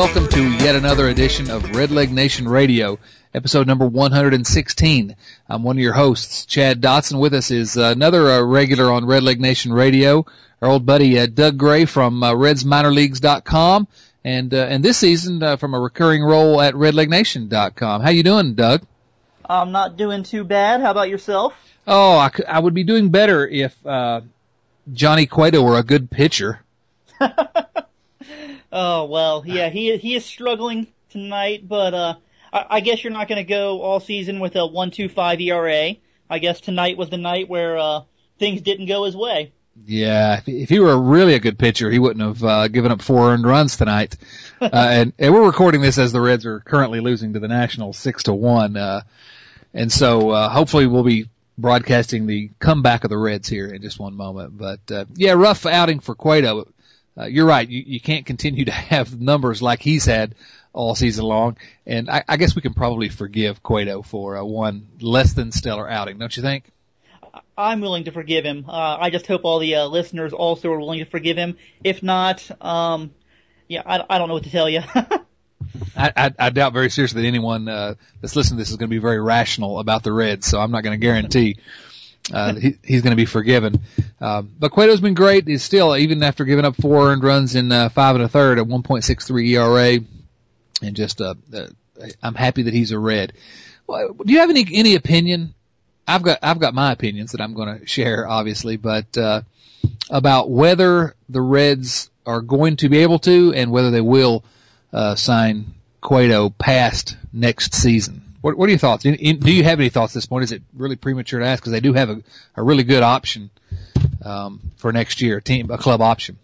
welcome to yet another edition of Redleg Nation Radio, episode number 116. I'm one of your hosts, Chad Dotson. With us is another uh, regular on Redleg Nation Radio, our old buddy uh, Doug Gray from uh, RedsMinorLeagues.com, and uh, and this season uh, from a recurring role at RedlegNation.com. How you doing, Doug? I'm not doing too bad. How about yourself? Oh, I, could, I would be doing better if uh, Johnny Cueto were a good pitcher. oh well, yeah, he he is struggling tonight, but uh, I, I guess you're not going to go all season with a one two five ERA. I guess tonight was the night where uh, things didn't go his way. Yeah, if, if he were really a good pitcher, he wouldn't have uh, given up four earned runs tonight. uh, and, and we're recording this as the Reds are currently losing to the Nationals six to one. Uh, and so uh, hopefully we'll be broadcasting the comeback of the Reds here in just one moment. But uh, yeah, rough outing for Cueto. Uh, you're right. You, you can't continue to have numbers like he's had all season long. And I, I guess we can probably forgive Cueto for uh, one less than stellar outing, don't you think? I'm willing to forgive him. Uh, I just hope all the uh, listeners also are willing to forgive him. If not, um, yeah, I, I don't know what to tell you. I, I, I doubt very seriously that anyone uh, that's listening to this is going to be very rational about the Reds, so I'm not going to guarantee uh, he, he's going to be forgiven. Um, but Cueto's been great. He's still, even after giving up four earned runs in uh, five and a third at 1.63 ERA, and just uh, uh, I'm happy that he's a Red. Well, do you have any any opinion? I've got I've got my opinions that I'm going to share, obviously, but uh, about whether the Reds are going to be able to and whether they will uh, sign Cueto past next season. What, what are your thoughts? Do you have any thoughts at this point? Is it really premature to ask? Because they do have a, a really good option um, for next year, a team, a club option.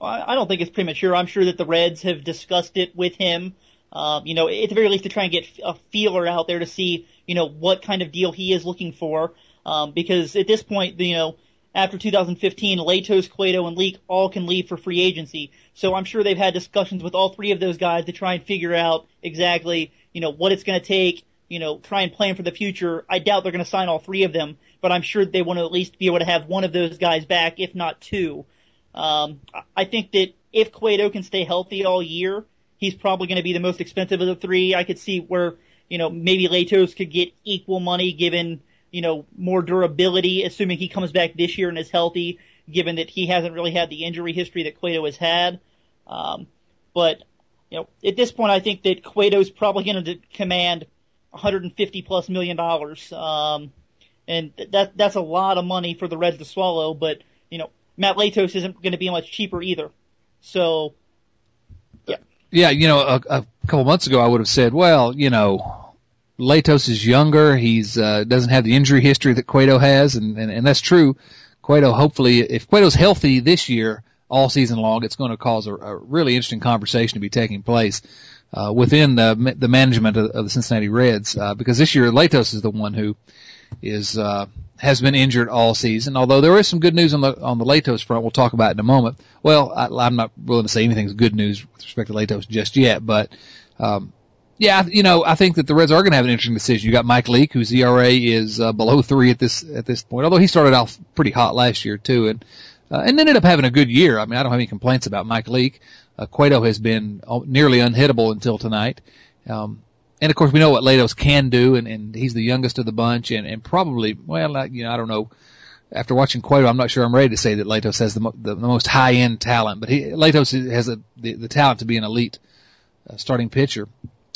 I don't think it's premature. I'm sure that the Reds have discussed it with him. Um, you know, at the very least to try and get a feeler out there to see, you know, what kind of deal he is looking for. Um, because at this point, you know, after 2015, Latos, Cueto, and Leake all can leave for free agency. So I'm sure they've had discussions with all three of those guys to try and figure out exactly, you know, what it's going to take, you know, try and plan for the future. I doubt they're going to sign all three of them, but I'm sure they want to at least be able to have one of those guys back, if not two. Um, I think that if Cueto can stay healthy all year, he's probably going to be the most expensive of the three. I could see where, you know, maybe Latos could get equal money given, you know, more durability, assuming he comes back this year and is healthy, given that he hasn't really had the injury history that Cueto has had. Um, but, you know, at this point, I think that Cueto's probably going to command 150 plus million dollars. Um, and that, that's a lot of money for the Reds to swallow, but, you know, Matt Latos isn't going to be much cheaper either. So, yeah. Yeah, you know, a, a couple months ago I would have said, well, you know, Latos is younger. He's uh, doesn't have the injury history that Cueto has, and, and and that's true. Cueto, hopefully, if Cueto's healthy this year, all season long, it's going to cause a, a really interesting conversation to be taking place uh, within the the management of, of the Cincinnati Reds uh, because this year Latos is the one who is uh, has been injured all season. Although there is some good news on the on the Latos front, we'll talk about in a moment. Well, I, I'm not willing to say anything's good news with respect to Latos just yet, but um, yeah, you know, I think that the Reds are going to have an interesting decision. You got Mike Leake, whose ERA is uh, below three at this at this point. Although he started off pretty hot last year too, and uh, and ended up having a good year. I mean, I don't have any complaints about Mike Leake. Uh, Cueto has been nearly unhittable until tonight. Um, and of course, we know what Latos can do, and, and he's the youngest of the bunch, and, and probably, well, you know, I don't know. After watching Cueto, I'm not sure I'm ready to say that Latos has the, mo- the, the most high end talent, but he, Latos has a, the, the talent to be an elite uh, starting pitcher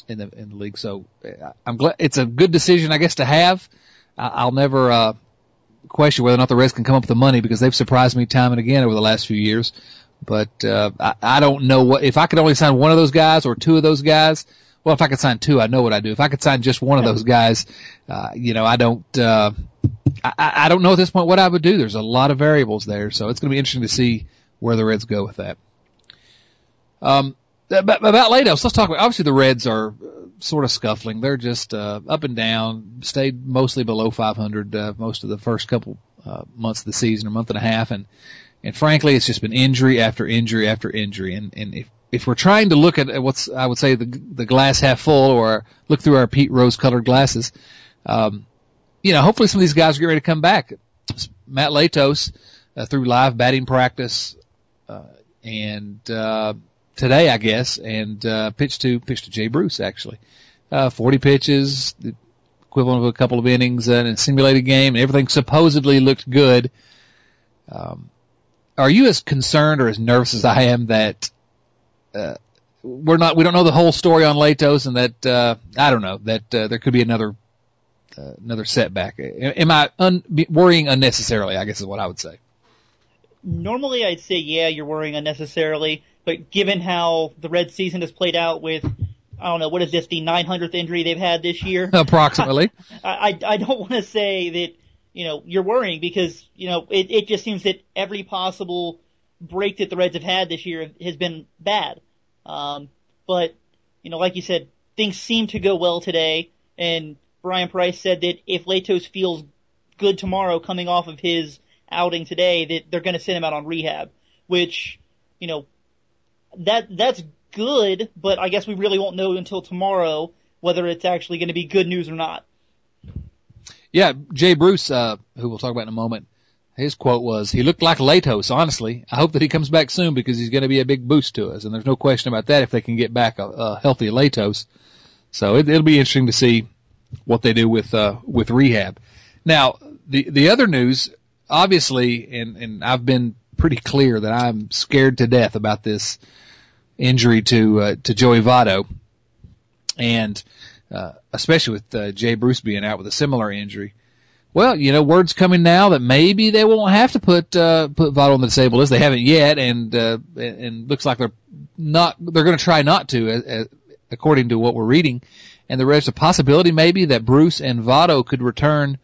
in the in the league. So uh, I'm glad it's a good decision, I guess, to have. I, will never uh, question whether or not the Reds can come up with the money because they've surprised me time and again over the last few years. But uh, I, I don't know what if I could only sign one of those guys or two of those guys. Well, if I could sign two, I know what I do. If I could sign just one of those guys, uh, you know, I don't. Uh, I, I don't know at this point what I would do. There's a lot of variables there, so it's going to be interesting to see where the Reds go with that. Um, about, about Latos, let's talk about. Obviously, the Reds are sort of scuffling. They're just uh, up and down. Stayed mostly below 500 uh, most of the first couple uh, months of the season, a month and a half, and and frankly, it's just been injury after injury after injury. And and if if we're trying to look at what's I would say the the glass half full, or look through our Pete Rose colored glasses, um, you know, hopefully some of these guys are ready to come back. Matt Latos uh, through live batting practice uh, and uh, today, I guess, and uh, pitched to pitched to Jay Bruce actually. Uh, 40 pitches, the equivalent of a couple of innings uh, in a simulated game, and everything supposedly looked good. Um, are you as concerned or as nervous as I am that uh, we're not we don't know the whole story on Latos and that uh, I don't know that uh, there could be another uh, another setback. Am I un- worrying unnecessarily? I guess is what I would say. Normally, I'd say yeah, you're worrying unnecessarily, but given how the Red season has played out with I don't know what is this the 900th injury they've had this year approximately. I I, I don't want to say that you know you're worrying because you know it it just seems that every possible break that the Reds have had this year has been bad. Um, but you know, like you said, things seem to go well today, and Brian Price said that if Latos feels good tomorrow coming off of his outing today, that they're going to send him out on rehab, which, you know, that, that's good, but I guess we really won't know until tomorrow whether it's actually going to be good news or not. Yeah, Jay Bruce, uh, who we'll talk about in a moment, his quote was, he looked like Latos, honestly. I hope that he comes back soon because he's going to be a big boost to us. And there's no question about that if they can get back a, a healthy Latos. So it, it'll be interesting to see what they do with uh, with rehab. Now, the the other news, obviously, and and I've been pretty clear that I'm scared to death about this injury to uh, to Joey Votto, and uh, especially with uh, Jay Bruce being out with a similar injury. Well, you know, word's coming now that maybe they won't have to put uh, put Votto on the disabled list. They haven't yet, and uh, and looks like they're not. They're going to try not to, as, according to what we're reading and there's a possibility maybe that Bruce and Votto could return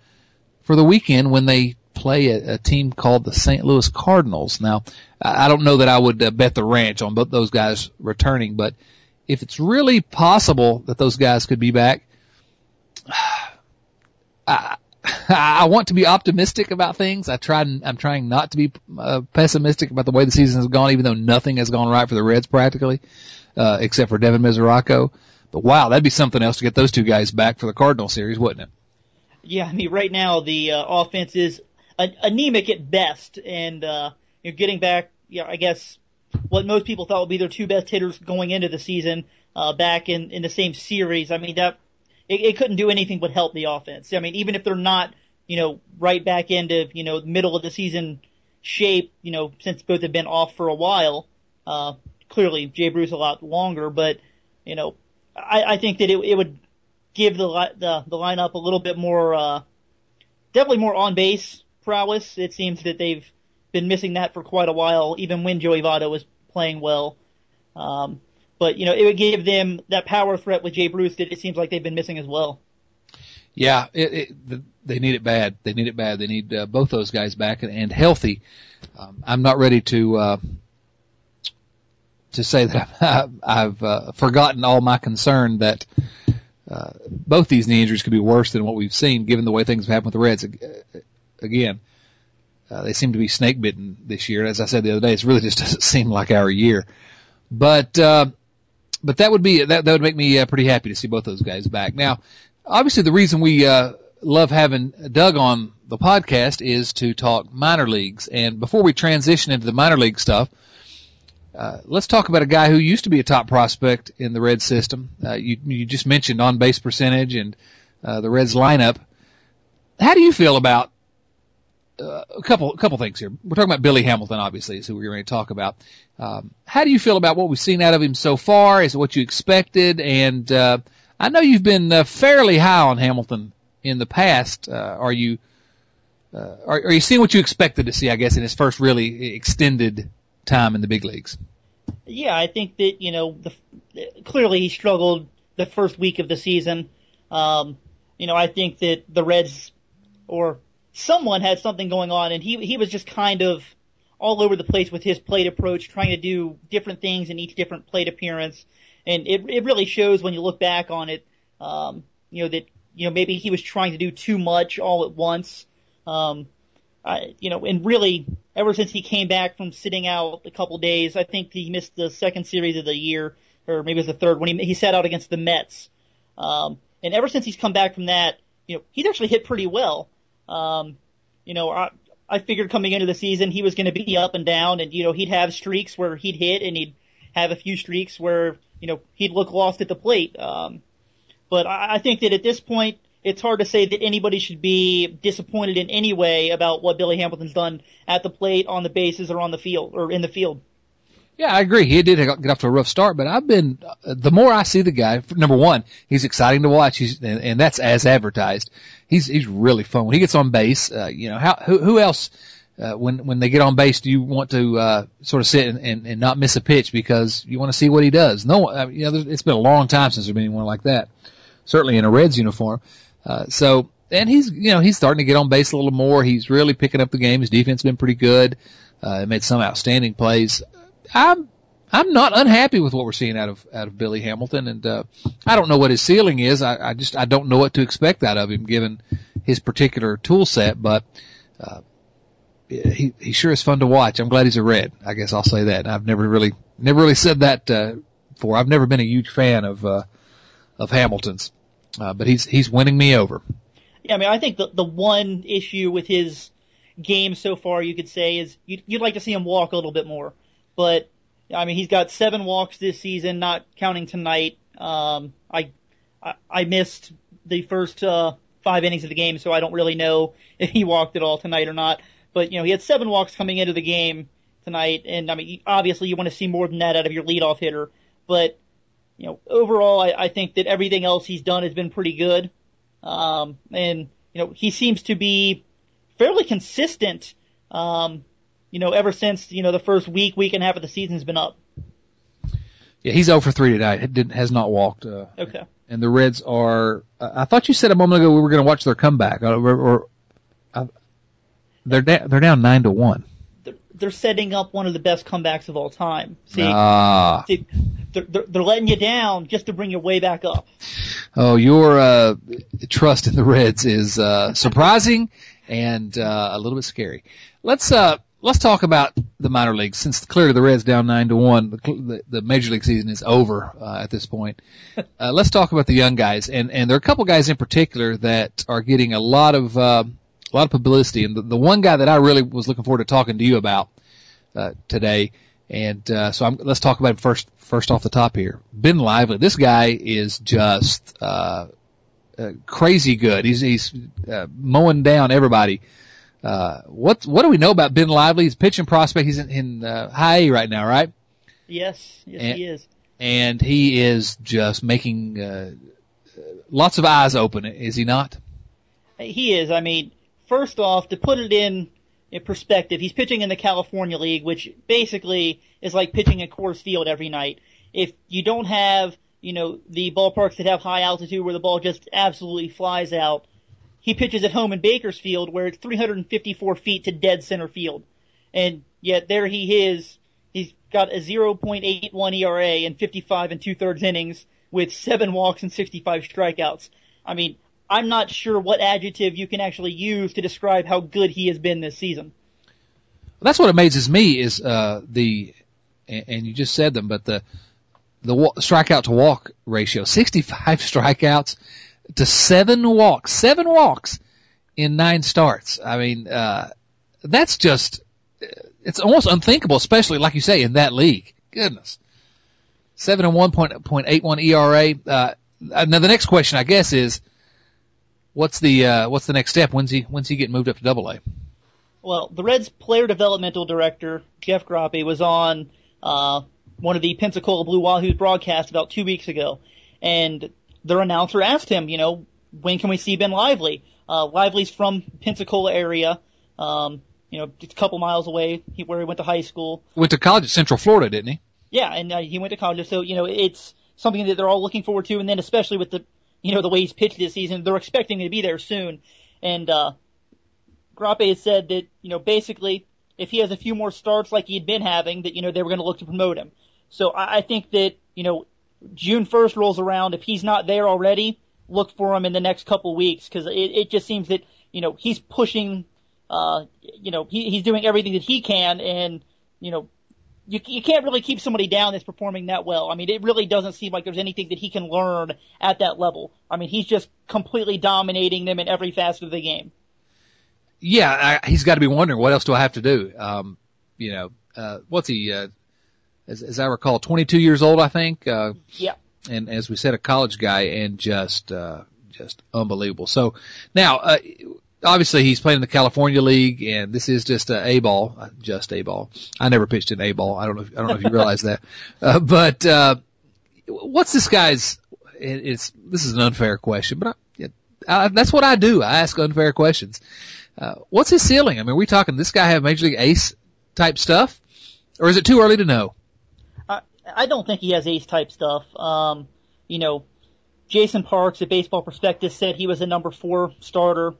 for the weekend when they play a, a team called the St. Louis Cardinals. Now, I don't know that I would uh, bet the ranch on both those guys returning, but if it's really possible that those guys could be back, I, I want to be optimistic about things. I try. I'm trying not to be uh, pessimistic about the way the season has gone, even though nothing has gone right for the Reds practically, uh, except for Devin Mesoraco. But wow, that'd be something else to get those two guys back for the Cardinal series, wouldn't it? Yeah, I mean, right now the uh, offense is anemic at best, and uh, you're getting back. Yeah, I guess what most people thought would be their two best hitters going into the season uh, back in in the same series. I mean that it, it couldn't do anything but help the offense. I mean, even if they're not, you know, right back into you know middle of the season shape, you know, since both have been off for a while. Uh, clearly, Jay Bruce a lot longer, but you know, I, I think that it, it would give the, the the lineup a little bit more, uh, definitely more on base prowess. It seems that they've been missing that for quite a while, even when Joey Votto was playing well. Um, but you know, it would give them that power threat with Jay Bruce that it seems like they've been missing as well. Yeah, it, it, they need it bad. They need it bad. They need uh, both those guys back and, and healthy. Um, I'm not ready to uh, to say that I've, I've uh, forgotten all my concern that uh, both these knee injuries could be worse than what we've seen, given the way things have happened with the Reds. Again, uh, they seem to be snake bitten this year. As I said the other day, it really just doesn't seem like our year. But uh, but that would be that that would make me uh, pretty happy to see both those guys back. Now, obviously, the reason we uh, love having Doug on the podcast is to talk minor leagues. And before we transition into the minor league stuff, uh, let's talk about a guy who used to be a top prospect in the Red system. Uh, you, you just mentioned on base percentage and uh, the Reds lineup. How do you feel about uh, a couple a couple things here? We're talking about Billy Hamilton, obviously, is who we're going to talk about. Um, how do you feel about what we've seen out of him so far? Is it what you expected? And uh, I know you've been uh, fairly high on Hamilton in the past. Uh, are you uh, are, are you seeing what you expected to see? I guess in his first really extended time in the big leagues. Yeah, I think that you know the, clearly he struggled the first week of the season. Um, you know, I think that the Reds or someone had something going on, and he he was just kind of all over the place with his plate approach, trying to do different things in each different plate appearance, and it it really shows when you look back on it. Um, you know that you know maybe he was trying to do too much all at once. Um, I, you know, and really ever since he came back from sitting out a couple days, I think he missed the second series of the year, or maybe it was the third when he he sat out against the Mets. Um, and ever since he's come back from that, you know, he's actually hit pretty well. Um, you know, I I figured coming into the season he was going to be up and down, and you know he'd have streaks where he'd hit and he'd have a few streaks where, you know, he'd look lost at the plate. Um, but I, I think that at this point, it's hard to say that anybody should be disappointed in any way about what Billy Hamilton's done at the plate, on the bases, or on the field, or in the field. Yeah, I agree. He did get off to a rough start, but I've been, the more I see the guy, number one, he's exciting to watch. He's, and, and that's as advertised. He's, he's really fun. When he gets on base, uh, you know, how, who, who else, uh, when, when they get on base, do you want to, uh, sort of sit and, and, and not miss a pitch because you want to see what he does? No, I mean, you know, it's been a long time since there's been anyone like that. Certainly in a Reds uniform. Uh, so, and he's, you know, he's starting to get on base a little more. He's really picking up the game. His defense has been pretty good. Uh, made some outstanding plays. I'm I'm not unhappy with what we're seeing out of out of Billy Hamilton, and uh, I don't know what his ceiling is. I, I just I don't know what to expect out of him given his particular tool set. But uh, he he sure is fun to watch. I'm glad he's a Red. I guess I'll say that. I've never really never really said that uh, before. I've never been a huge fan of uh, of Hamilton's, uh, but he's he's winning me over. Yeah, I mean, I think the the one issue with his game so far, you could say, is you'd, you'd like to see him walk a little bit more, but I mean, he's got seven walks this season, not counting tonight. Um, I, I, I missed the first uh, five innings of the game, so I don't really know if he walked at all tonight or not. But you know, he had seven walks coming into the game tonight, and I mean, obviously you want to see more than that out of your leadoff hitter. But you know, overall, I, I think that everything else he's done has been pretty good. Um, and you know, he seems to be fairly consistent. Um, you know, ever since, you know, the first week, week and a half of the season's been up. Yeah, he's over 3 tonight. It didn't, has not walked. Uh, okay. And the Reds are, uh, I thought you said a moment ago we were going to watch their comeback. Or, or uh, they're, da- they're down 9 to 1. They're, they're setting up one of the best comebacks of all time. See, ah. see they're, they're, they're letting you down just to bring you way back up. Oh, your uh, trust in the Reds is uh, surprising and uh, a little bit scary. Let's uh, let's talk about the minor leagues. Since clearly the Reds down nine to one, the, the major league season is over uh, at this point. Uh, let's talk about the young guys, and and there are a couple guys in particular that are getting a lot of uh, a lot of publicity. And the, the one guy that I really was looking forward to talking to you about uh, today, and uh, so I'm, let's talk about him first. First off the top here, Ben Lively. This guy is just uh, uh, crazy good. He's he's uh, mowing down everybody. Uh, what what do we know about Ben Lively? He's pitching prospect. He's in, in uh, high A right now, right? Yes, yes, and, he is. And he is just making uh, lots of eyes open. Is he not? He is. I mean, first off, to put it in in perspective, he's pitching in the California League, which basically is like pitching at Coors Field every night. If you don't have, you know, the ballparks that have high altitude where the ball just absolutely flies out, he pitches at home in Bakersfield where it's 354 feet to dead center field. And yet there he is. He's got a 0.81 ERA in 55 and two thirds innings with seven walks and 65 strikeouts. I mean, I'm not sure what adjective you can actually use to describe how good he has been this season. That's what amazes me is uh, the, and you just said them, but the the strikeout to walk ratio, 65 strikeouts to seven walks, seven walks in nine starts. I mean, uh, that's just, it's almost unthinkable, especially like you say in that league. Goodness. Seven and one point, point eight one ERA. Uh, now the next question I guess is, what's the, uh, what's the next step? When's he, when's he get moved up to double A? Well, the Reds player developmental director, Jeff Graupe, was on, uh, one of the Pensacola Blue Wahoos broadcasts about two weeks ago. And their announcer asked him, you know, when can we see Ben Lively? Uh, Lively's from Pensacola area, um, you know, just a couple miles away where he went to high school. Went to college at Central Florida, didn't he? Yeah, and uh, he went to college. So, you know, it's something that they're all looking forward to. And then especially with the, you know, the way he's pitched this season, they're expecting him to be there soon. And, uh, Graupe has said that, you know, basically, if he has a few more starts like he'd been having, that, you know, they were going to look to promote him. So I, I think that, you know, June 1st rolls around, if he's not there already, look for him in the next couple weeks because it, it just seems that, you know, he's pushing, uh, you know, he, he's doing everything that he can and, you know, you, you can't really keep somebody down that's performing that well. I mean, it really doesn't seem like there's anything that he can learn at that level. I mean, he's just completely dominating them in every facet of the game. Yeah, I, he's got to be wondering what else do I have to do? Um, you know, uh, what's he, uh, as, as I recall, 22 years old, I think. Uh, yeah. And as we said, a college guy and just, uh, just unbelievable. So now, uh, obviously he's playing in the California League, and this is just a A ball, uh, just a ball. I never pitched an A ball. I don't know. If, I don't know if you realize that. Uh, but uh, what's this guy's? It, it's this is an unfair question, but I, I, that's what I do. I ask unfair questions. Uh, what's his ceiling? I mean, are we talking this guy have major league ace type stuff, or is it too early to know? I, don't think he has ace type stuff. Um, you know, Jason Parks at Baseball Prospectus said he was a number four starter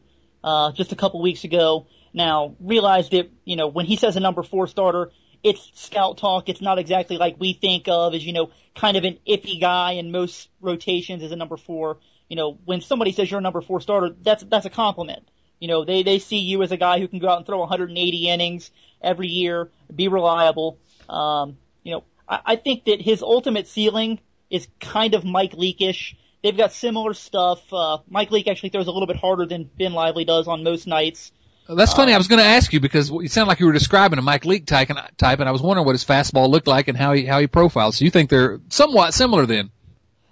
uh, just a couple weeks ago. Now, realize that, you know, when he says a number four starter, it's scout talk. It's not exactly like we think of as, you know, kind of an iffy guy in most rotations as a number four. You know, when somebody says you're a number four starter, that's, that's a compliment. You know, they, they see you as a guy who can go out and throw 180 innings every year, be reliable. Um, you know, I, I think that his ultimate ceiling is kind of Mike Leakish They've got similar stuff. Uh, Mike Leake actually throws a little bit harder than Ben Lively does on most nights. That's funny. Um, I was going to ask you because you sound like you were describing a Mike Leake type, type, and I was wondering what his fastball looked like and how he how he profiles. So you think they're somewhat similar then?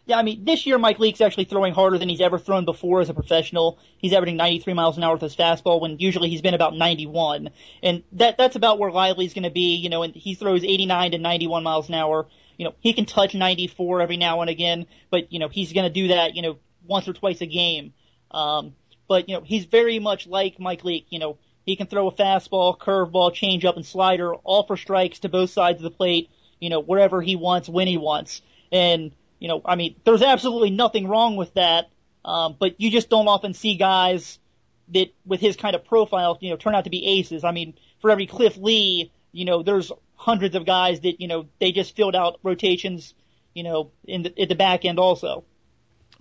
Yeah, I mean, this year Mike Leake's actually throwing harder than he's ever thrown before as a professional. He's averaging 93 miles an hour with his fastball when usually he's been about 91. And that, that's about where Lively's gonna be, you know, and he throws 89 to 91 miles an hour you know, he can touch 94 every now and again, but, you know, he's going to do that, you know, once or twice a game. Um, but, you know, he's very much like Mike Leake. You know, he can throw a fastball, curveball, changeup, and slider, all for strikes to both sides of the plate, you know, wherever he wants, when he wants. And, you know, I mean, there's absolutely nothing wrong with that. Um, but you just don't often see guys that, with his kind of profile, you know, turn out to be aces. I mean, for every Cliff Lee, you know, there's hundreds of guys that you know they just filled out rotations, you know, in the, at the back end also.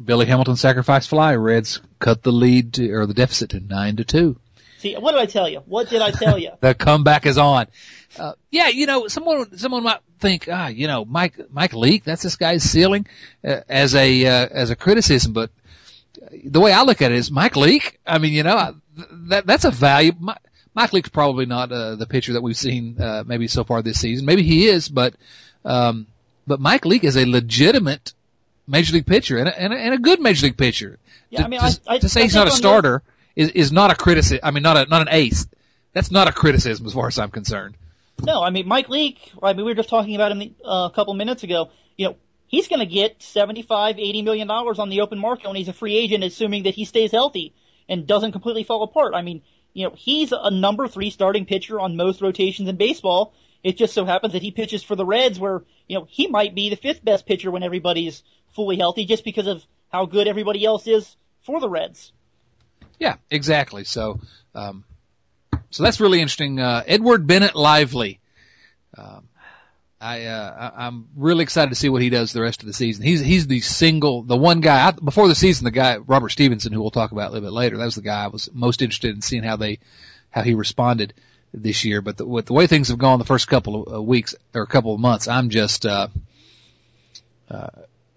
Billy Hamilton sacrifice fly. Reds cut the lead to, or the deficit to nine to two. See, what did I tell you? What did I tell you? the comeback is on. Uh, yeah, you know, someone someone might think, ah, you know, Mike Mike Leake, that's this guy's ceiling uh, as a uh, as a criticism, but the way I look at it is Mike Leake. I mean, you know, that that's a value. My, Mike Leake's probably not uh, the pitcher that we've seen uh, maybe so far this season. Maybe he is, but um, but Mike Leake is a legitimate major league pitcher and a, and a, and a good major league pitcher. Yeah, to, I mean, I, I, to say I he's not a starter is is not a criticism. I mean, not a not an ace. That's not a criticism as far as I'm concerned. No, I mean Mike Leake. I mean, we were just talking about him uh, a couple minutes ago. You know, he's going to get 75, 80 million dollars on the open market when he's a free agent, assuming that he stays healthy and doesn't completely fall apart. I mean, you know, he's a number three starting pitcher on most rotations in baseball. It just so happens that he pitches for the Reds where, you know, he might be the fifth best pitcher when everybody's fully healthy just because of how good everybody else is for the Reds. Yeah, exactly. So, um, so that's really interesting. Uh, Edward Bennett Lively. Um, I, uh, I'm really excited to see what he does the rest of the season. He's, he's the single, the one guy, I, before the season, the guy, Robert Stephenson who we'll talk about a little bit later, that was the guy I was most interested in seeing how they, how he responded this year. But the, with the way things have gone the first couple of uh, weeks or a couple of months, I'm just, uh, uh,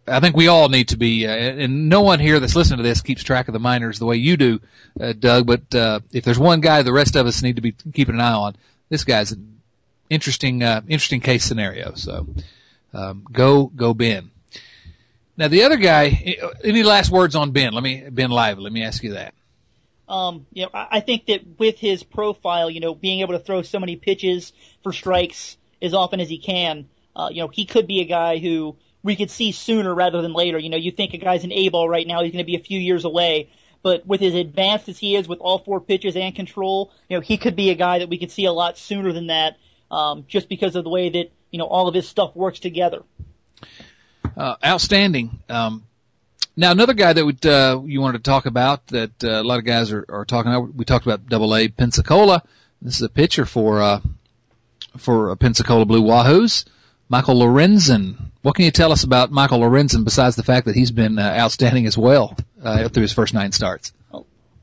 I think we all need to be, uh, and no one here that's listening to this keeps track of the minors the way you do, uh, Doug. But uh, if there's one guy the rest of us need to be keeping an eye on, this guy's an interesting, uh, interesting case scenario. So, um, go, go Ben. Now the other guy, any last words on Ben? Let me, Ben Lively, let me ask you that. Um, you know, I think that with his profile, you know, being able to throw so many pitches for strikes as often as he can, uh, you know, he could be a guy who we could see sooner rather than later. You know, you think a guy's an A ball right now, he's going to be a few years away. But with as advanced as he is with all four pitches and control, you know, he could be a guy that we could see a lot sooner than that um, just because of the way that you know all of his stuff works together. Uh, outstanding. Um, now another guy that would, uh, you wanted to talk about that uh, a lot of guys are, are talking about. We talked about Double A Pensacola. This is a pitcher for uh, for Pensacola Blue Wahoos. Michael Lorenzen. What can you tell us about Michael Lorenzen besides the fact that he's been uh, outstanding as well uh, through his first nine starts?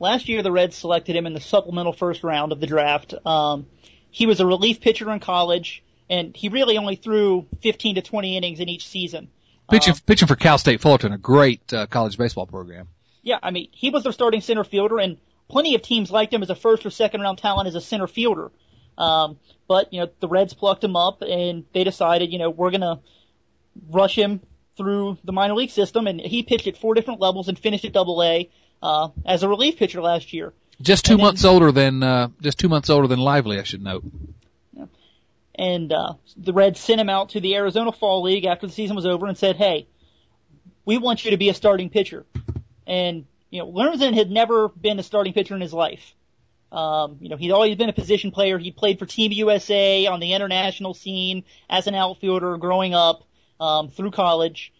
Last year the Reds selected him in the supplemental first round of the draft. Um, he was a relief pitcher in college, and he really only threw 15 to 20 innings in each season. Pitching, um, pitching for Cal State Fullerton, a great uh, college baseball program. Yeah, I mean, he was their starting center fielder, and plenty of teams liked him as a first or second round talent as a center fielder. Um, but you know the Reds plucked him up, and they decided, you know, we're gonna rush him through the minor league system, and he pitched at four different levels and finished at Double A uh, as a relief pitcher last year. Just two months older than uh, just two months older than Lively, I should note. And uh, the Reds sent him out to the Arizona Fall League after the season was over and said, "Hey, we want you to be a starting pitcher." And you know, Lorenzen had never been a starting pitcher in his life. Um, you know, he'd always been a position player. He played for Team USA on the international scene as an outfielder growing up um, through college.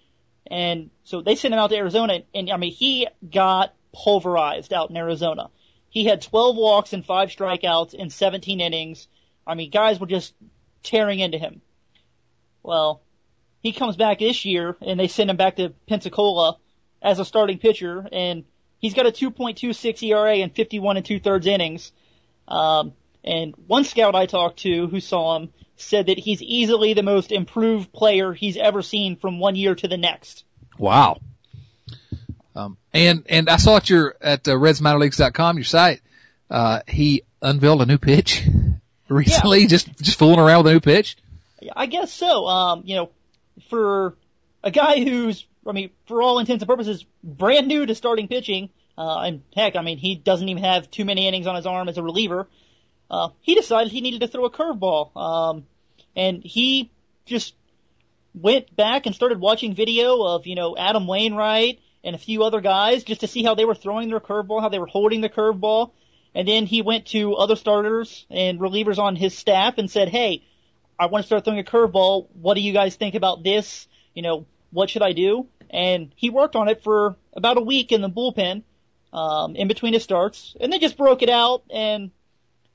And so they sent him out to Arizona, and I mean, he got pulverized out in Arizona. He had 12 walks and five strikeouts in 17 innings. I mean, guys were just tearing into him. Well, he comes back this year, and they send him back to Pensacola as a starting pitcher, and he's got a 2.26 ERA in 51 and two thirds innings. Um, and one scout I talked to who saw him said that he's easily the most improved player he's ever seen from one year to the next. Wow. Um, and and I saw at your at uh, RedsMinorLeagues.com, your site, uh, he unveiled a new pitch recently, yeah. just just fooling around with a new pitch. I guess so. Um, you know, for a guy who's, I mean, for all intents and purposes, brand new to starting pitching, uh, and heck, I mean, he doesn't even have too many innings on his arm as a reliever. Uh, he decided he needed to throw a curveball. Um, and he just went back and started watching video of, you know, Adam Wainwright and a few other guys just to see how they were throwing their curveball, how they were holding the curveball. And then he went to other starters and relievers on his staff and said, Hey, I want to start throwing a curveball. What do you guys think about this? You know, what should I do? And he worked on it for about a week in the bullpen, um, in between his starts, and then just broke it out and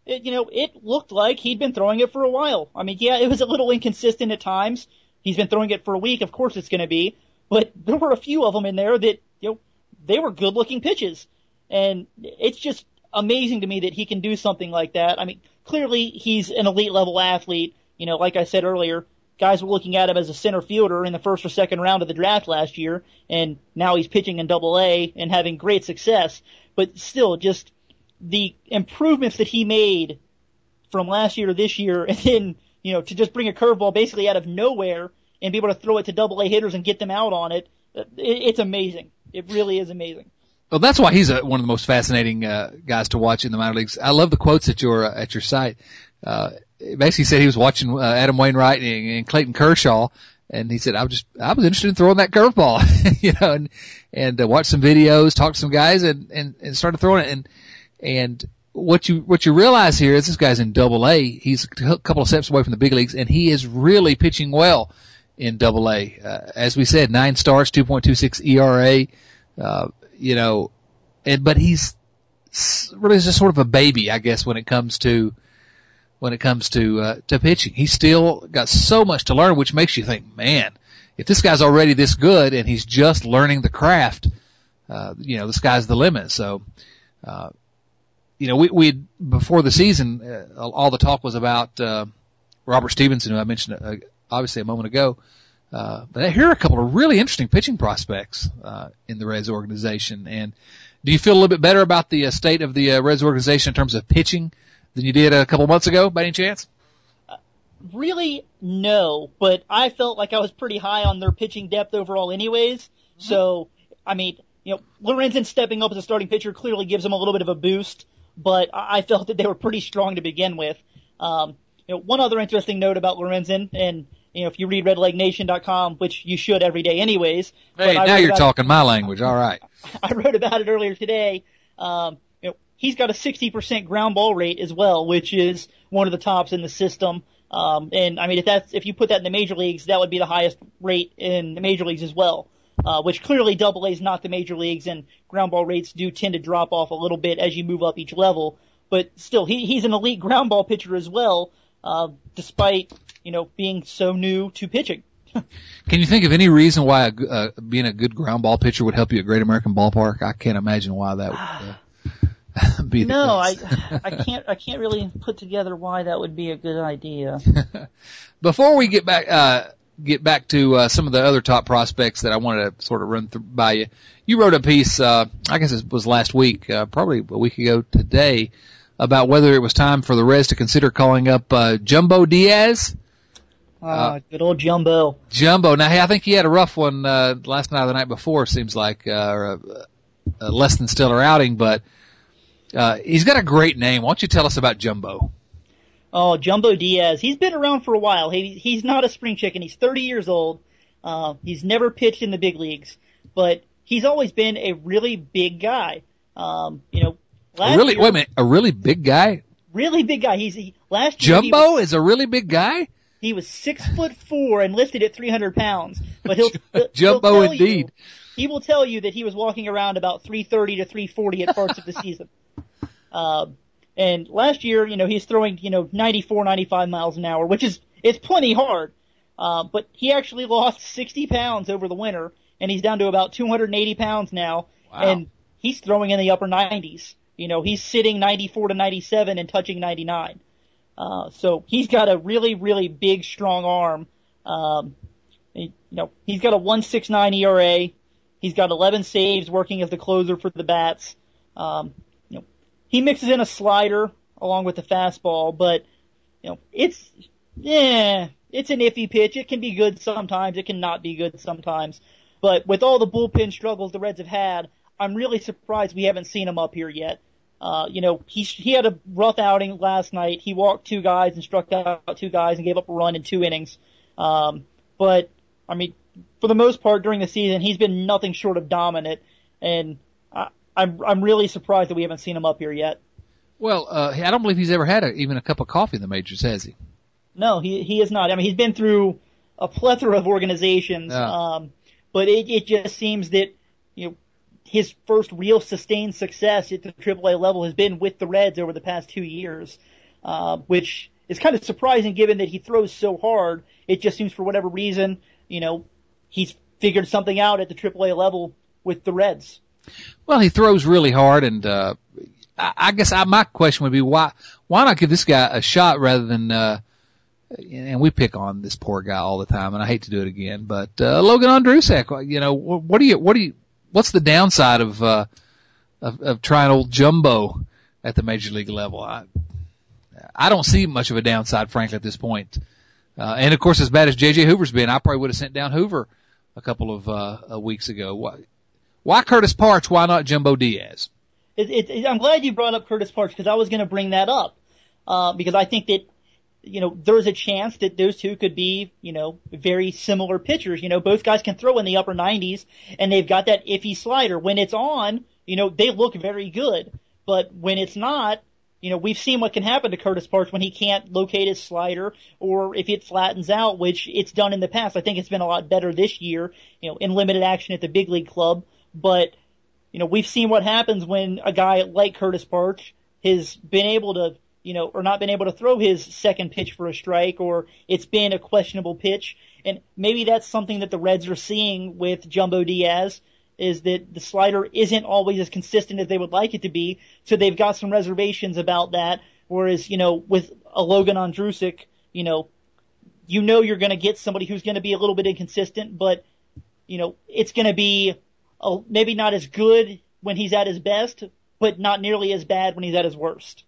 it, you know, it looked like he'd been throwing it for a while. I mean, yeah, it was a little inconsistent at times. He's been throwing it for a week. Of course it's going to be, but there were a few of them in there that, you know, they were good looking pitches. And it's just amazing to me that he can do something like that. I mean, clearly he's an elite level athlete. You know, like I said earlier, guys were looking at him as a center fielder in the first or second round of the draft last year, and now he's pitching in double A and having great success. But still, just the improvements that he made from last year to this year, and then you know to just bring a curveball basically out of nowhere and be able to throw it to double A hitters and get them out on it, it it's amazing. It really is amazing. Well, that's why he's a, one of the most fascinating uh, guys to watch in the minor leagues. I love the quotes at your uh, at your site. Uh, basically said he was watching uh, Adam Wainwright and, and Clayton Kershaw, and he said I was just I was interested in throwing that curveball, you know, and and uh, watched some videos, talked to some guys, and and and started throwing it. And and what you what you realize here is this guy's in Double A. He's a couple of steps away from the big leagues, and he is really pitching well in Double A. Uh, as we said, nine starts, 2.26 ERA. Uh, you know, and but he's really just sort of a baby, I guess, when it comes to when it comes to uh, to pitching. He's still got so much to learn, which makes you think, man, if this guy's already this good and he's just learning the craft, uh, you know, the sky's the limit. So. Uh, you know, we we before the season, uh, all the talk was about uh, Robert Stephenson, who I mentioned uh, obviously a moment ago. Uh, but here are a couple of really interesting pitching prospects uh, in the Reds organization. And do you feel a little bit better about the uh, state of the uh, Reds organization in terms of pitching than you did a couple months ago, by any chance? Uh, really, no. But I felt like I was pretty high on their pitching depth overall, anyways. Mm-hmm. So, I mean, you know, Lorenzen stepping up as a starting pitcher clearly gives them a little bit of a boost but I felt that they were pretty strong to begin with. Um, you know, one other interesting note about Lorenzen, and you know, if you read RedLegNation.com, which you should every day, anyways. Hey, now you're talking it, my language. All right. I wrote about it earlier today. Um, he's got a 60% ground ball rate as well, which is one of the tops in the system. Um, and I mean, if that's if you put that in the major leagues, that would be the highest rate in the major leagues as well uh, which clearly Double A is not the major leagues, and ground ball rates do tend to drop off a little bit as you move up each level. But still, he, he's an elite ground ball pitcher as well, uh, despite you know being so new to pitching. Can you think of any reason why a, uh, being a good ground ball pitcher would help you at Great American Ballpark? I can't imagine why that would uh, be. no, I I can't I can't really put together why that would be a good idea. Before we get back, uh, get back to uh, some of the other top prospects that I wanted to sort of run through by you. You wrote a piece, uh, I guess it was last week, uh, probably a week ago today, about whether it was time for the Reds to consider calling up uh, Jumbo Diaz. Uh, good old Jumbo. Jumbo. Now, hey, I think he had a rough one uh, last night or the night before. Seems like uh, or a, a less than stellar outing, but uh, he's got a great name. Why don't you tell us about Jumbo? Oh, Jumbo Diaz. He's been around for a while. He, he's not a spring chicken. He's 30 years old. Uh, he's never pitched in the big leagues, but he's always been a really big guy. Um, you know, last really, year, wait a minute, a really big guy? Really big guy. He's he, last year. Jumbo was, is a really big guy. He was six foot four and listed at 300 pounds, but he'll, Jumbo he'll indeed. You, he will tell you that he was walking around about 330 to 340 at parts of the season. Um, and last year, you know, he's throwing, you know, 94, 95 miles an hour, which is, it's plenty hard. Uh, but he actually lost 60 pounds over the winter, and he's down to about 280 pounds now. Wow. And he's throwing in the upper 90s. You know, he's sitting 94 to 97 and touching 99. Uh, so he's got a really, really big, strong arm. Um, you know, he's got a 169 ERA. He's got 11 saves working as the closer for the bats. Um, he mixes in a slider along with the fastball, but you know, it's yeah, it's an iffy pitch. It can be good sometimes. It can not be good sometimes. But with all the bullpen struggles the Reds have had, I'm really surprised we haven't seen him up here yet. Uh, you know, he he had a rough outing last night. He walked two guys and struck out two guys and gave up a run in two innings. Um, but I mean, for the most part during the season, he's been nothing short of dominant, and I'm I'm really surprised that we haven't seen him up here yet. Well, uh, I don't believe he's ever had a, even a cup of coffee in the majors, has he? No, he he is not. I mean, he's been through a plethora of organizations, Yeah. um, but it it just seems that you know his first real sustained success at the AAA level has been with the Reds over the past two years, uh, which is kind of surprising given that he throws so hard. It just seems for whatever reason, you know, he's figured something out at the AAA level with the Reds. Well, he throws really hard, and uh, I, I guess I, my question would be why why not give this guy a shot rather than uh, and we pick on this poor guy all the time, and I hate to do it again, but uh, Logan Ondrusek, you know, what do you what do you what's the downside of uh, of, of trying old Jumbo at the major league level? I I don't see much of a downside, frankly, at this point. Uh, and of course, as bad as JJ Hoover's been, I probably would have sent down Hoover a couple of uh, weeks ago. Why, why Curtis Partch? Why not Jumbo Diaz? It, it, it, I'm glad you brought up Curtis Partch because I was going to bring that up uh, because I think that you know there's a chance that those two could be you know very similar pitchers. You know, both guys can throw in the upper 90s and they've got that iffy slider. When it's on, you know, they look very good, but when it's not, you know, we've seen what can happen to Curtis Partch when he can't locate his slider or if it flattens out, which it's done in the past. I think it's been a lot better this year, you know, in limited action at the big league club. But, you know, we've seen what happens when a guy like Curtis Partch has been able to, you know, or not been able to throw his second pitch for a strike or it's been a questionable pitch. And maybe that's something that the Reds are seeing with Jumbo Diaz is that the slider isn't always as consistent as they would like it to be. So they've got some reservations about that. Whereas, you know, with a Logan Ondrusek, you know, you know you're going to get somebody who's going to be a little bit inconsistent, but, you know, it's going to be a, maybe not as good when he's at his best, but not nearly as bad when he's at his worst.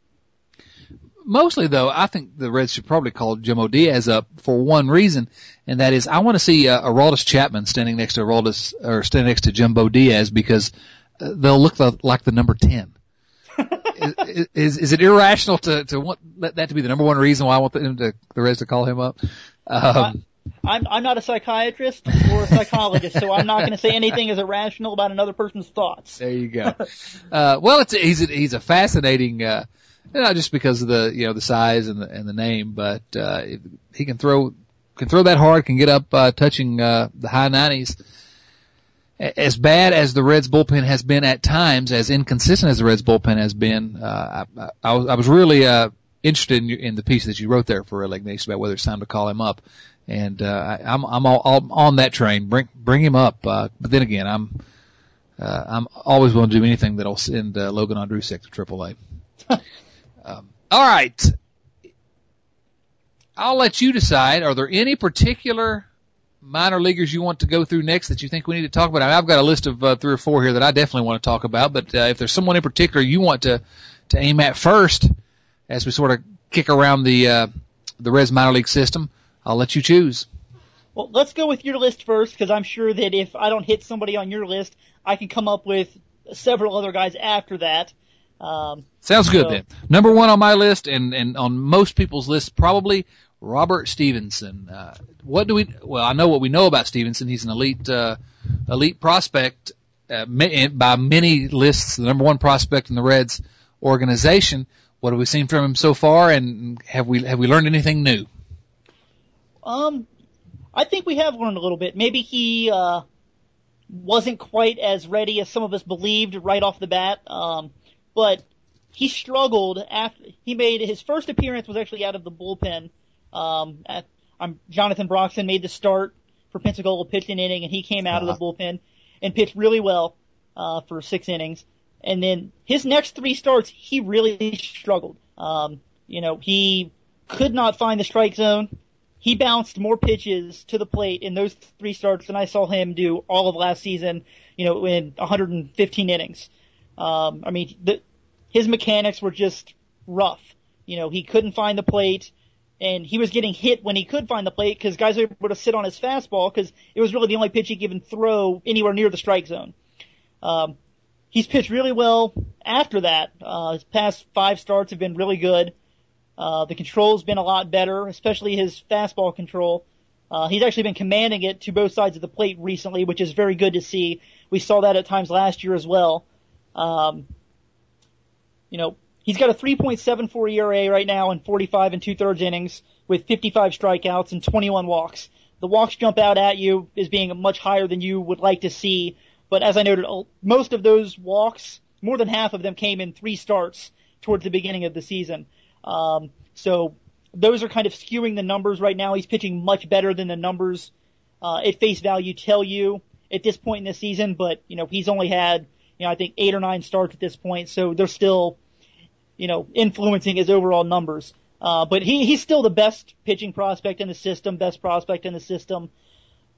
Mostly though, I think the Reds should probably call Jumbo Diaz up for one reason, and that is I want to see uh, Aroldis Chapman standing next to Aroldis or standing next to Jimbo Diaz because uh, they'll look the, like the number ten. is, is is it irrational to to want that to be the number one reason why I want them to the Reds to call him up? Um, I'm I'm not a psychiatrist or a psychologist, so I'm not going to say anything as irrational about another person's thoughts. There you go. Uh, well, it's he's a, he's a fascinating. Uh, not just because of the you know the size and the and the name, but uh, he can throw can throw that hard, can get up uh, touching uh, the high 90s. As bad as the Reds bullpen has been at times, as inconsistent as the Reds bullpen has been, uh, I, I, was, I was really uh, interested in, in the piece that you wrote there for Leg Nation about whether it's time to call him up, and uh, I, I'm I'm all, all on that train. Bring bring him up, uh, but then again, I'm uh, I'm always willing to do anything that'll send uh, Logan Ondrusek to AAA. Um, all right. I'll let you decide. Are there any particular minor leaguers you want to go through next that you think we need to talk about? I mean, I've got a list of uh, three or four here that I definitely want to talk about, but uh, if there's someone in particular you want to, to aim at first, as we sort of kick around the uh, the Reds minor league system. I'll let you choose. Well, let's go with your list first, because I'm sure that if I don't hit somebody on your list, I can come up with several other guys after that. Um, Sounds good so, then. Number one on my list, and and on most people's list, probably Robert Stephenson. Uh, what do we? Well, I know what we know about Stephenson. He's an elite uh, elite prospect uh, by many lists, the number one prospect in the Reds organization. What have we seen from him so far, and have we have we learned anything new? Um, I think we have learned a little bit. Maybe he uh, wasn't quite as ready as some of us believed right off the bat. Um, but he struggled after he made his first appearance was actually out of the bullpen. Um, at, um, Jonathan Broxton made the start for Pensacola, pitched an inning, and he came out uh-huh. of the uh-huh. bullpen and pitched really well uh, for six innings. And then his next three starts, he really struggled. Um, you know, he could not find the strike zone. He bounced more pitches to the plate in those three starts than I saw him do all of last season. You know, in 115 innings. Um, I mean, the, his mechanics were just rough. You know, he couldn't find the plate, and he was getting hit when he could find the plate because guys were able to sit on his fastball because it was really the only pitch he could even throw anywhere near the strike zone. Um, he's pitched really well after that. Uh, his past five starts have been really good. Uh, the control's been a lot better, especially his fastball control. Uh, he's actually been commanding it to both sides of the plate recently, which is very good to see. We saw that at times last year as well. Um, you know, he's got a 3.74 ERA right now in 45 and two thirds innings with 55 strikeouts and 21 walks. The walks jump out at you as being much higher than you would like to see, but as I noted, most of those walks, more than half of them came in three starts towards the beginning of the season. Um, so those are kind of skewing the numbers right now. He's pitching much better than the numbers uh, at face value tell you at this point in the season, but you know he's only had you know, I think eight or nine starts at this point, so they're still, you know, influencing his overall numbers. Uh, but he, he's still the best pitching prospect in the system, best prospect in the system,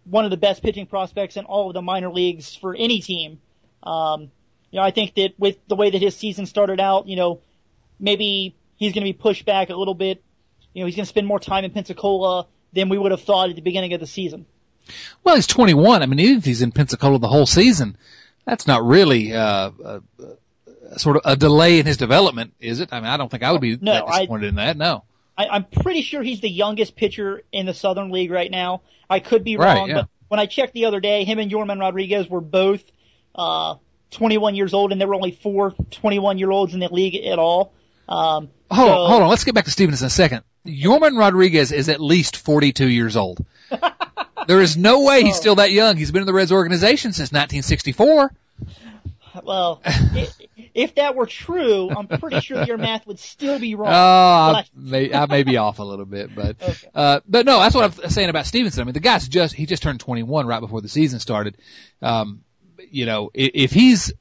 one of the best pitching prospects in all of the minor leagues for any team. Um, you know, I think that with the way that his season started out, you know, maybe he's going to be pushed back a little bit. You know, he's going to spend more time in Pensacola than we would have thought at the beginning of the season. Well, he's 21. I mean, even if he's in Pensacola the whole season, that's not really uh, a, a sort of a delay in his development, is it? I mean, I don't think I would be no, that disappointed I, in that. No. I, I'm pretty sure he's the youngest pitcher in the Southern League right now. I could be wrong, yeah. but when I checked the other day, him and Yorman Rodriguez were both uh, 21 years old, and there were only four 21 year olds in the league at all. Um, hold so, on, hold on. Let's get back to Stevens in a second. Yorman Rodriguez is at least 42 years old. There is no way he's still that young. He's been in the Reds organization since 1964. Well, if, if that were true, I'm pretty sure your math would still be wrong. Oh, I may, I may be off a little bit, but okay. uh, but no, that's what I'm saying about Stephenson. I mean, the guy's just he just turned 21 right before the season started. Um, you know, if, if he's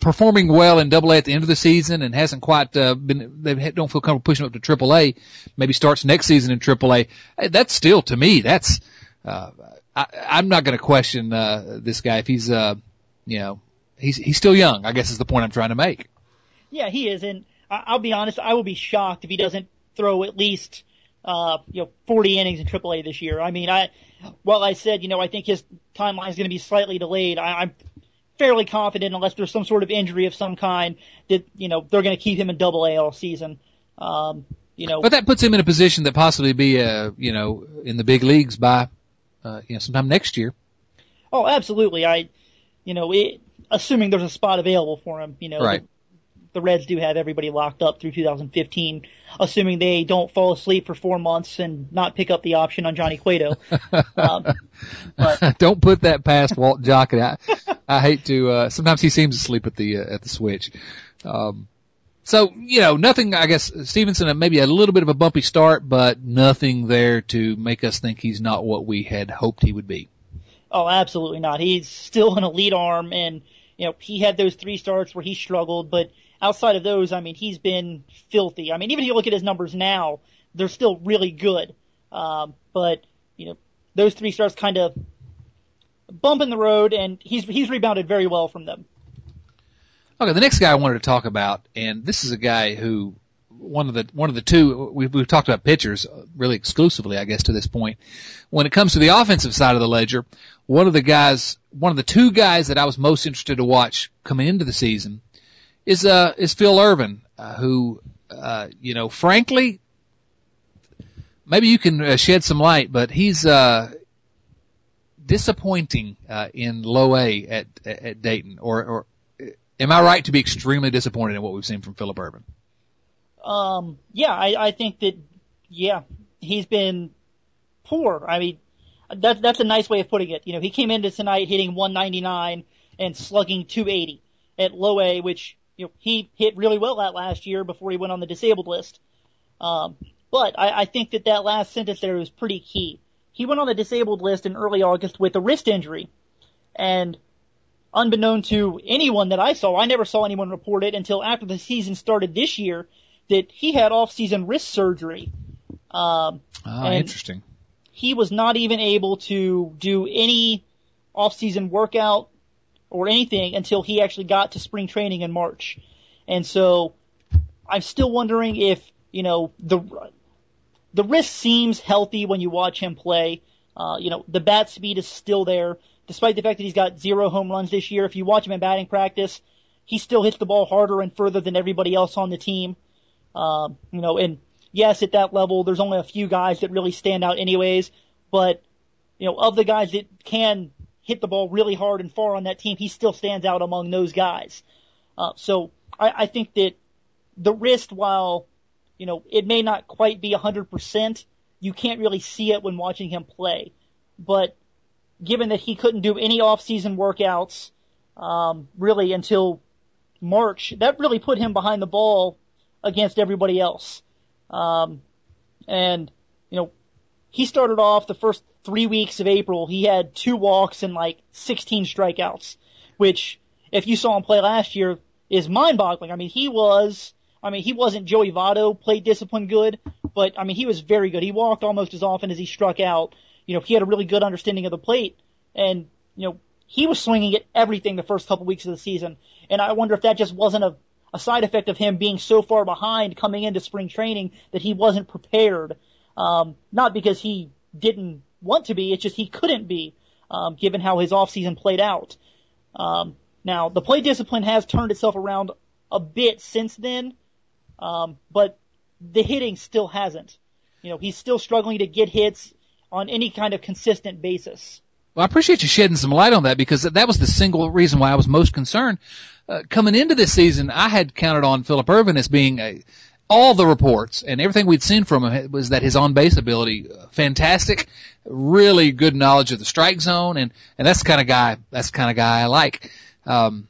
performing well in Double A at the end of the season and hasn't quite uh, been they don't feel comfortable pushing up to Triple A, maybe starts next season in Triple A. That's still to me that's uh, I, I'm not going to question uh, this guy if he's, uh, you know, he's he's still young. I guess is the point I'm trying to make. Yeah, he is, and I'll be honest, I will be shocked if he doesn't throw at least uh, you know 40 innings in AAA this year. I mean, I while I said you know I think his timeline is going to be slightly delayed, I, I'm fairly confident unless there's some sort of injury of some kind that you know they're going to keep him in Double A all season. Um, you know, but that puts him in a position that possibly be uh, you know in the big leagues by uh, you know, sometime next year. Oh, absolutely. I, you know, it, assuming there's a spot available for him, you know, right. The, Reds do have everybody locked up through 2015, assuming they don't fall asleep for four months and not pick up the option on Johnny Cueto. um, but, don't put that past Walt Jocketty. I, I hate to. Uh, sometimes he seems asleep at the uh, at the switch. Um, so, you know, nothing, I guess, Stephenson, maybe a little bit of a bumpy start, but nothing there to make us think he's not what we had hoped he would be. Oh, absolutely not. He's still an elite arm, and, you know, he had those three starts where he struggled, but outside of those, I mean, he's been filthy. I mean, even if you look at his numbers now, they're still really good. Um, but, you know, those three starts kind of bump in the road, and he's, he's rebounded very well from them. Okay, the next guy I wanted to talk about, and this is a guy who one of the one of the two we've, we've talked about pitchers really exclusively, I guess, to this point. When it comes to the offensive side of the ledger, one of the guys, one of the two guys that I was most interested to watch coming into the season is uh is Phil Ervin, uh, who uh, you know, frankly, maybe you can uh, shed some light, but he's uh disappointing uh, in low A at at Dayton, or or am I right to be extremely disappointed in what we've seen from Phillip Ervin? Um, yeah, I, I think that yeah, he's been poor. I mean, that's that's a nice way of putting it. You know, he came into tonight hitting 199 and slugging 280 at low A, which you know he hit really well at last year before he went on the disabled list. Um, but I, I think that that last sentence there was pretty key. He went on the disabled list in early August with a wrist injury, and unbeknown to anyone that I saw, I never saw anyone report it until after the season started this year that he had off-season wrist surgery. Um, ah, interesting he was not even able to do any off-season workout or anything until he actually got to spring training in March. And so I'm still wondering if, you know, the the wrist seems healthy when you watch him play. Uh, you know, the bat speed is still there, despite the fact that he's got zero home runs this year. If you watch him in batting practice, he still hits the ball harder and further than everybody else on the team. Um, you know, and yes, at that level, there's only a few guys that really stand out anyways, but, you know, of the guys that can hit the ball really hard and far on that team, he still stands out among those guys. Uh, so I, I think that the wrist, while, you know, it may not quite be 100%, you can't really see it when watching him play. But given that he couldn't do any off-season workouts, um, really until March, that really put him behind the ball against everybody else. Um, and, you know, he started off the first three weeks of April, he had two walks and like 16 strikeouts, which, if you saw him play last year, is mind boggling. I mean, he was, I mean, he wasn't Joey Votto, plate discipline good, but I mean, he was very good. He walked almost as often as he struck out. You know, he had a really good understanding of the plate, and, you know, he was swinging at everything the first couple weeks of the season. And I wonder if that just wasn't a a side effect of him being so far behind coming into spring training that he wasn't prepared. Um, not because he didn't want to be, it's just he couldn't be, um, given how his offseason played out. Um, now, the play discipline has turned itself around a bit since then, um, but the hitting still hasn't. You know, he's still struggling to get hits on any kind of consistent basis. Well, I appreciate you shedding some light on that because that was the single reason why I was most concerned uh, coming into this season, I had counted on Phillip Ervin as being a, all the reports and everything we'd seen from him was that his on base ability uh, fantastic, really good knowledge of the strike zone, and and that's the kind of guy that's the kind of guy I like. Um,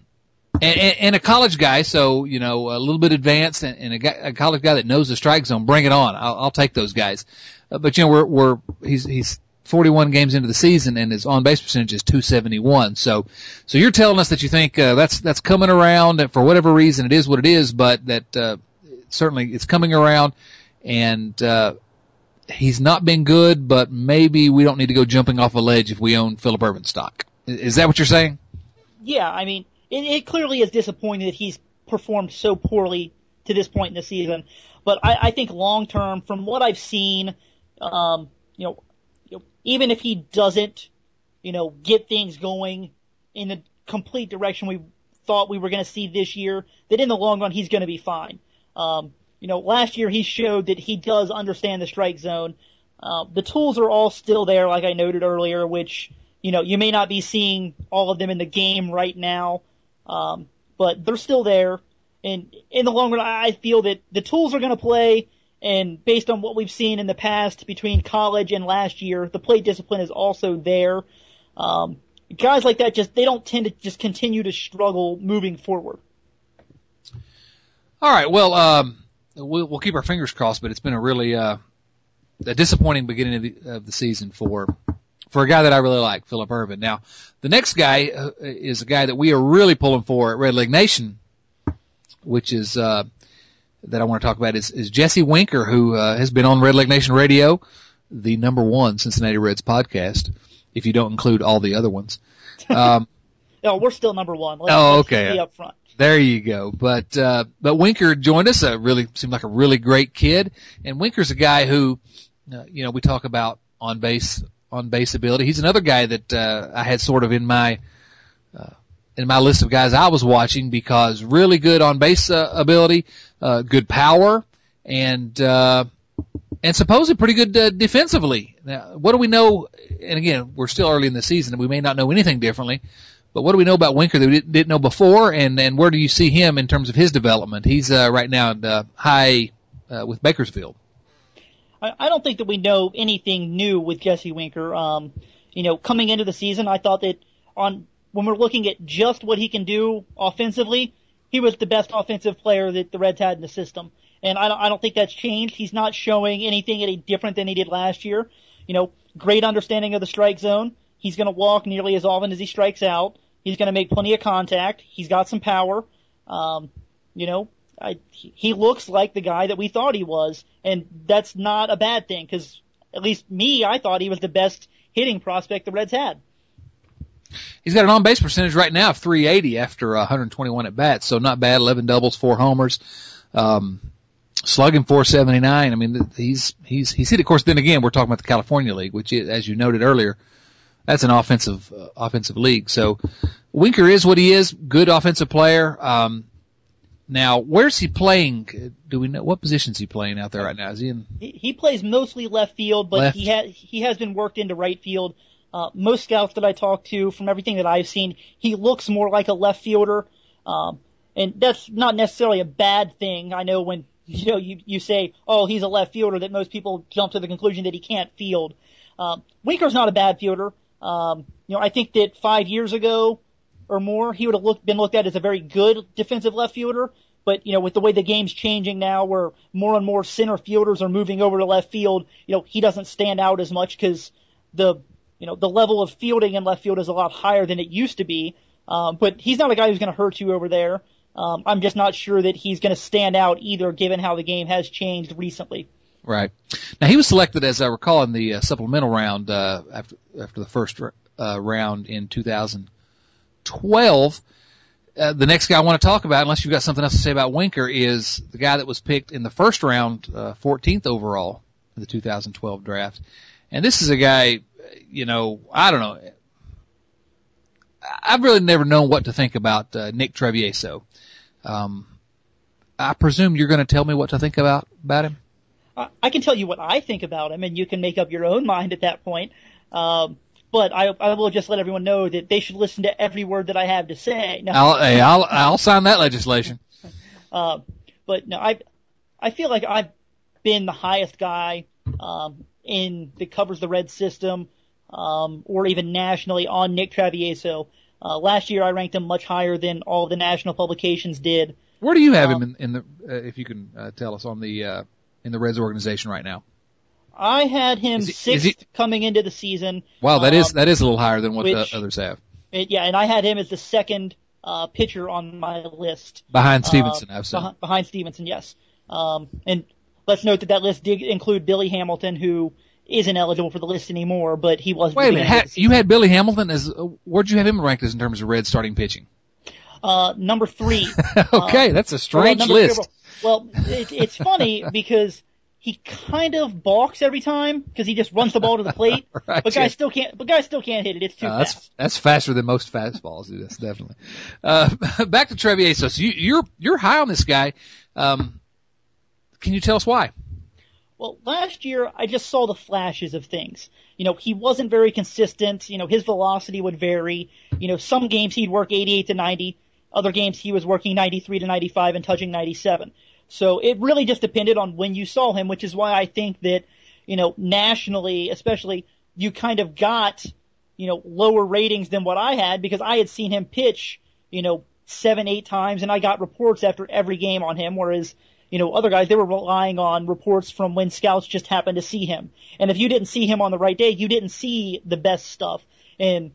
and, and, and a college guy, so you know a little bit advanced, and, and a, guy, a college guy that knows the strike zone. Bring it on! I'll, I'll take those guys. Uh, but you know we're we're he's he's 41 games into the season and his on base percentage is 271. So, so you're telling us that you think uh, that's that's coming around and for whatever reason it is what it is, but that uh, certainly it's coming around and uh, he's not been good, but maybe we don't need to go jumping off a ledge if we own Phillip Ervin stock. Is that what you're saying? Yeah, I mean, it, it clearly is disappointing that he's performed so poorly to this point in the season. But I, I think long term, from what I've seen, um, you know, even if he doesn't, you know, get things going in the complete direction we thought we were going to see this year, that in the long run he's going to be fine. Um, you know, last year he showed that he does understand the strike zone. Uh, the tools are all still there, like I noted earlier, which, you know, you may not be seeing all of them in the game right now, um, but they're still there. And in the long run, I feel that the tools are going to play and based on what we've seen in the past between college and last year, the play discipline is also there. Um, guys like that just they don't tend to just continue to struggle moving forward. All right, well, um, we'll, we'll keep our fingers crossed, but it's been a really uh, a disappointing beginning of the, of the season for for a guy that I really like, Phillip Ervin. Now, the next guy uh, is a guy that we are really pulling for at Red Leg Nation, which is uh, that I want to talk about is, is Jesse Winker, who uh, has been on Red Leg Nation Radio, the number one Cincinnati Reds podcast, if you don't include all the other ones. Um, no, we're still number one. Let's, oh, okay. Be up front. There you go. But uh, but Winker joined us. A really seemed like a really great kid. And Winker's a guy who, uh, you know, we talk about on base on base ability. He's another guy that uh, I had sort of in my uh, in my list of guys I was watching because really good on base uh, ability, uh, good power, and uh, and supposedly pretty good uh, defensively. Now, what do we know? And again, we're still early in the season, and we may not know anything differently. But what do we know about Winker that we didn't, know before, and and where do you see him in terms of his development? He's uh, right now uh, high uh, with Bakersfield. I, I don't think that we know anything new with Jesse Winker. Um, you know, coming into the season, I thought that on when we're looking at just what he can do offensively, he was the best offensive player that the Reds had in the system. And I don't, I don't think that's changed. He's not showing anything any different than he did last year. You know, great understanding of the strike zone. He's going to walk nearly as often as he strikes out. He's going to make plenty of contact. He's got some power. Um, you know, I, he looks like the guy that we thought he was, and that's not a bad thing because at least me, I thought he was the best hitting prospect the Reds had. He's got an on base percentage right now of 380 after 121 at bats, so not bad. 11 doubles, four homers. Um, slugging 479. I mean, he's he's he's hit. Of course, then again, we're talking about the California League, which, is, as you noted earlier, that's an offensive uh, offensive league. So Winker is what he is. Good offensive player. Um, now, where's he playing? Do we know what position is he playing out there right now? Is he in? He, he plays mostly left field, but Left. he has he has been worked into right field. Uh, most scouts that I talk to, from everything that I've seen, he looks more like a left fielder, um, and that's not necessarily a bad thing. I know when you know you you say, oh, he's a left fielder, that most people jump to the conclusion that he can't field. Um, Winker's not a bad fielder. Um, you know, I think that five years ago or more, he would have looked, been looked at as a very good defensive left fielder. But, you know, with the way the game's changing now, where more and more center fielders are moving over to left field, you know, he doesn't stand out as much because the, you know, the level of fielding in left field is a lot higher than it used to be. Um, but he's not a guy who's going to hurt you over there. Um, I'm just not sure that he's going to stand out either, given how the game has changed recently. Right. Now he was selected, as I recall, in the uh, supplemental round uh, after after the first uh, round in 2012. Uh, the next guy I want to talk about, unless you've got something else to say about Winker, is the guy that was picked in the first round, uh, 14th overall in the 2012 draft. And this is a guy, you know, I don't know. I've really never known what to think about uh, Nick Travieso. Um, I presume you're going to tell me what to think about about him. I can tell you what I think about him, and you can make up your own mind at that point. Um, but I, I will just let everyone know that they should listen to every word that I have to say. No, I'll, hey, I'll, I'll sign that legislation. uh, but no, I, I feel like I've been the highest guy um, in that covers the red system, um, or even nationally on Nick Travieso. Uh, last year I ranked him much higher than all the national publications did. Where do you have Um, him in, in the, uh, if you can uh, tell us on the, uh, in the Reds organization right now? I had him he- sixth he- coming into the season. Wow, that is, Um, that is a little higher than what the others have. It- yeah, and I had him as the second uh, pitcher on my list. Behind Stephenson, uh, I've said. behind Stephenson, yes. Um, and let's note that that list did include Billy Hamilton, who isn't eligible for the list anymore, but he was. Wait a minute, ha- you had Billy Hamilton as, uh, where'd you have him ranked as in terms of Reds starting pitching? Uh, number three. okay, Uh, that's a strange list. three- Well, it, it's funny because he kind of balks every time because he just runs the ball to the plate, Right, but yeah. guys still can't. But guys still can't hit it. It's too Uh, fast. that's faster than most fastballs. Yes, definitely. Uh, back to Travieso. So you, you're you're high on this guy. Um, can you tell us why? Well, last year I just saw the flashes of things. You know, he wasn't very consistent. You know, his velocity would vary. You know, some games he'd work 88 to 90. Other games he was working 93 to 95 and touching 97. So it really just depended on when you saw him, which is why I think that, you know, nationally, especially, you kind of got, you know, lower ratings than what I had because I had seen him pitch, you know, seven, eight times and I got reports after every game on him, whereas, you know, other guys, they were relying on reports from when scouts just happened to see him. And if you didn't see him on the right day, you didn't see the best stuff. And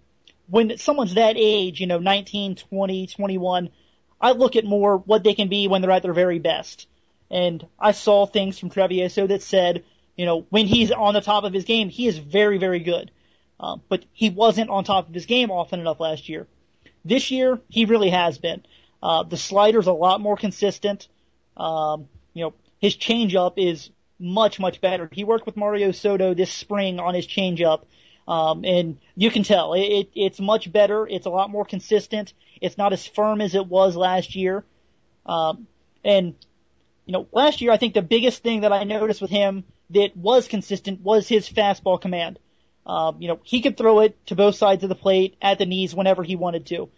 when someone's that age, you know, 19, 20, 21, I look at more what they can be when they're at their very best. And I saw things from Travieso that said, you know, when he's on the top of his game, he is very, very good. Um, but he wasn't on top of his game often enough last year. this year he really has been. Uh, the slider's a lot more consistent. Um, you know, his changeup is much, much better. He worked with Mario Soto this spring on his changeup. Um, and you can tell it, it, it's much better. It's a lot more consistent. It's not as firm as it was last year. Um, and, you know, last year I think the biggest thing that I noticed with him that was consistent was his fastball command. Um, you know, he could throw it to both sides of the plate at the knees whenever he wanted to.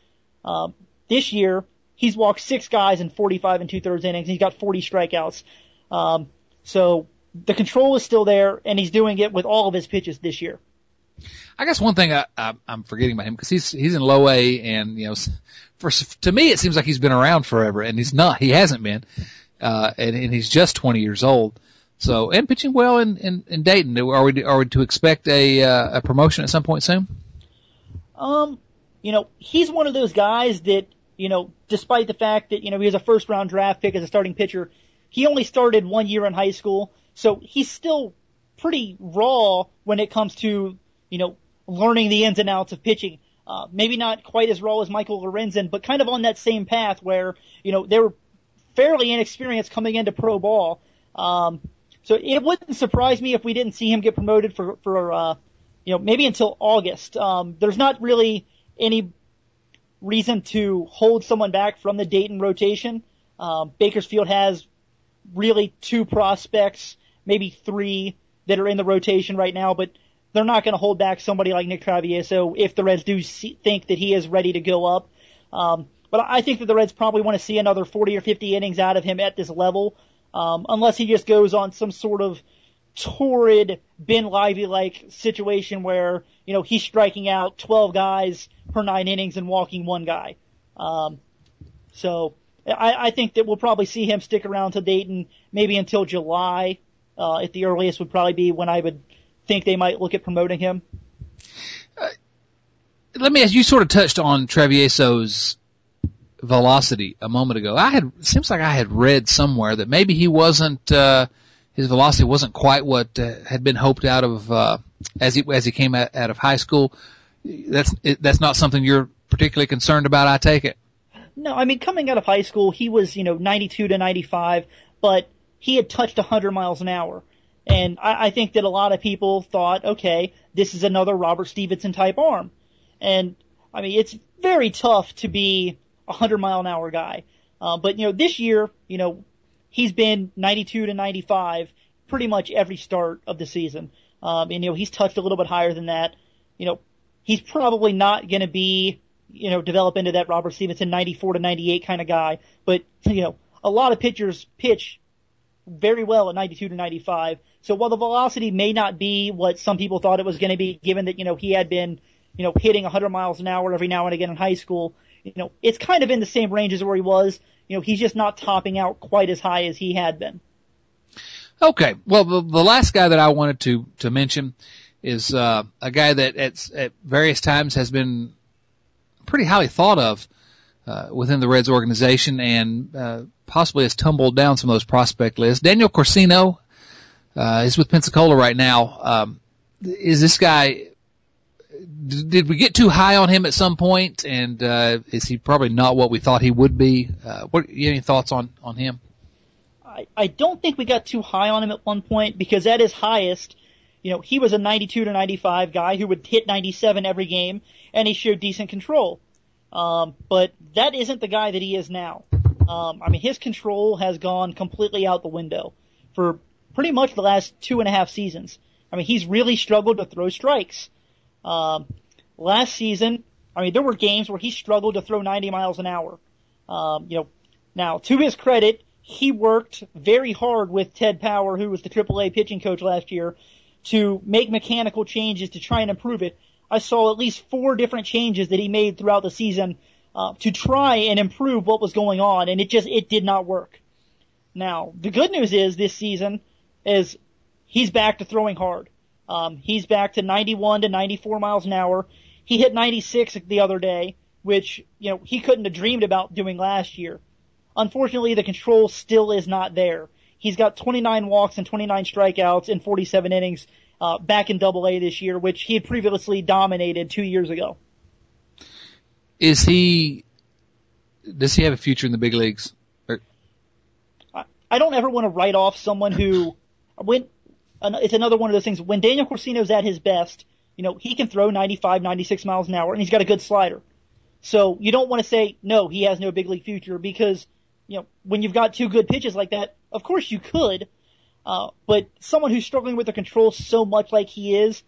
Um, this year, he's walked six guys in 45 and two thirds innings. He's got 40 strikeouts. Um, so the control is still there, and he's doing it with all of his pitches this year. I guess one thing I, I, I'm forgetting about him because he's he's in low A, and you know, for to me it seems like he's been around forever, and he's not. He hasn't been, uh, and, and he's just 20 years old. So and pitching well in, in, in Dayton. Are we are we to expect a uh, a promotion at some point soon? Um, you know, he's one of those guys that you know, despite the fact that you know he was a first round draft pick as a starting pitcher, he only started one year in high school, so he's still pretty raw when it comes to you know learning the ins and outs of pitching. Uh, maybe not quite as raw as Michael Lorenzen, but kind of on that same path where you know they were fairly inexperienced coming into pro ball. Um, so it wouldn't surprise me if we didn't see him get promoted for for uh, you know maybe until August. Um, there's not really any reason to hold someone back from the Dayton rotation. Um, Bakersfield has really two prospects, maybe three that are in the rotation right now, but they're not going to hold back somebody like Nick Travieso if the Reds do see, think that he is ready to go up. Um, but I think that the Reds probably want to see another 40 or 50 innings out of him at this level um, unless he just goes on some sort of torrid Ben Lively like situation where you know he's striking out 12 guys per nine innings and walking one guy. Um, so I, I think that we'll probably see him stick around to Dayton maybe until July. Uh, at the earliest would probably be when I would think they might look at promoting him. Uh, let me ask you. Sort of touched on Travieso's velocity a moment ago. I had seems like I had read somewhere that maybe he wasn't uh, his velocity wasn't quite what uh, had been hoped out of uh, as he as he came out, out of high school. That's it, that's not something you're particularly concerned about. I take it. No, I mean coming out of high school, he was you know 92 to 95, but he had touched 100 miles an hour. And I, I think that a lot of people thought, okay, this is another Robert Stephenson type arm. And I mean, it's very tough to be a 100 mile an hour guy. Uh, but you know, this year, you know, he's been 92 to 95 pretty much every start of the season. Um, and you know, he's touched a little bit higher than that. You know, he's probably not going to be, you know, develop into that Robert Stephenson 94 to 98 kind of guy. But you know, a lot of pitchers pitch very well at 92 to 95. So while the velocity may not be what some people thought it was going to be, given that you know he had been, you know, hitting 100 miles an hour every now and again in high school, you know, it's kind of in the same range as where he was. You know, he's just not topping out quite as high as he had been. Okay. Well, the, the last guy that I wanted to, to mention is, uh, a guy that at, at various times has been pretty highly thought of, uh, within the Reds organization and, uh, possibly has tumbled down some of those prospect lists. Daniel Corcino, uh, is with Pensacola right now. Um, is this guy did we get too high on him at some point? and uh, is he probably not what we thought he would be? Uh, what any thoughts on on him? I, I don't think we got too high on him at one point because at his highest, you know, he was a 92 to 95 guy who would hit 97 every game, and he showed decent control. Um, but that isn't the guy that he is now. Um, I mean, his control has gone completely out the window for pretty much the last two and a half seasons. I mean, he's really struggled to throw strikes. Um, last season, I mean, there were games where he struggled to throw 90 miles an hour. Um, you know, now to his credit, he worked very hard with Ted Power, who was the AAA pitching coach last year, to make mechanical changes to try and improve it. I saw at least four different changes that he made throughout the season uh, to try and improve what was going on, and it just it did not work. Now the good news is this season is he's back to throwing hard. Um, he's back to 91 to 94 miles an hour. He hit 96 the other day, which, you know, he couldn't have dreamed about doing last year. Unfortunately, the control still is not there. He's got 29 walks and 29 strikeouts in 47 innings, uh, back in double A this year, which he had previously dominated two years ago. is he? Does he have a future in the big leagues? Or, I, I don't ever want to write off someone who when it's another one of those things. When Daniel Corcino's at his best, you know, he can throw 95, 96 miles an hour, and he's got a good slider. So you don't want to say no, he has no big league future because you know when you've got two good pitches like that, of course you could. Uh, but someone who's struggling with the control so much like he is,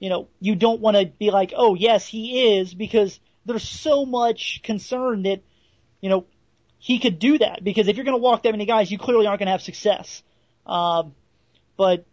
you know, you don't want to be like, oh yes, he is, because there's so much concern that, you know, he could do that. Because if you're going to walk that many guys, you clearly aren't going to have success. Um, but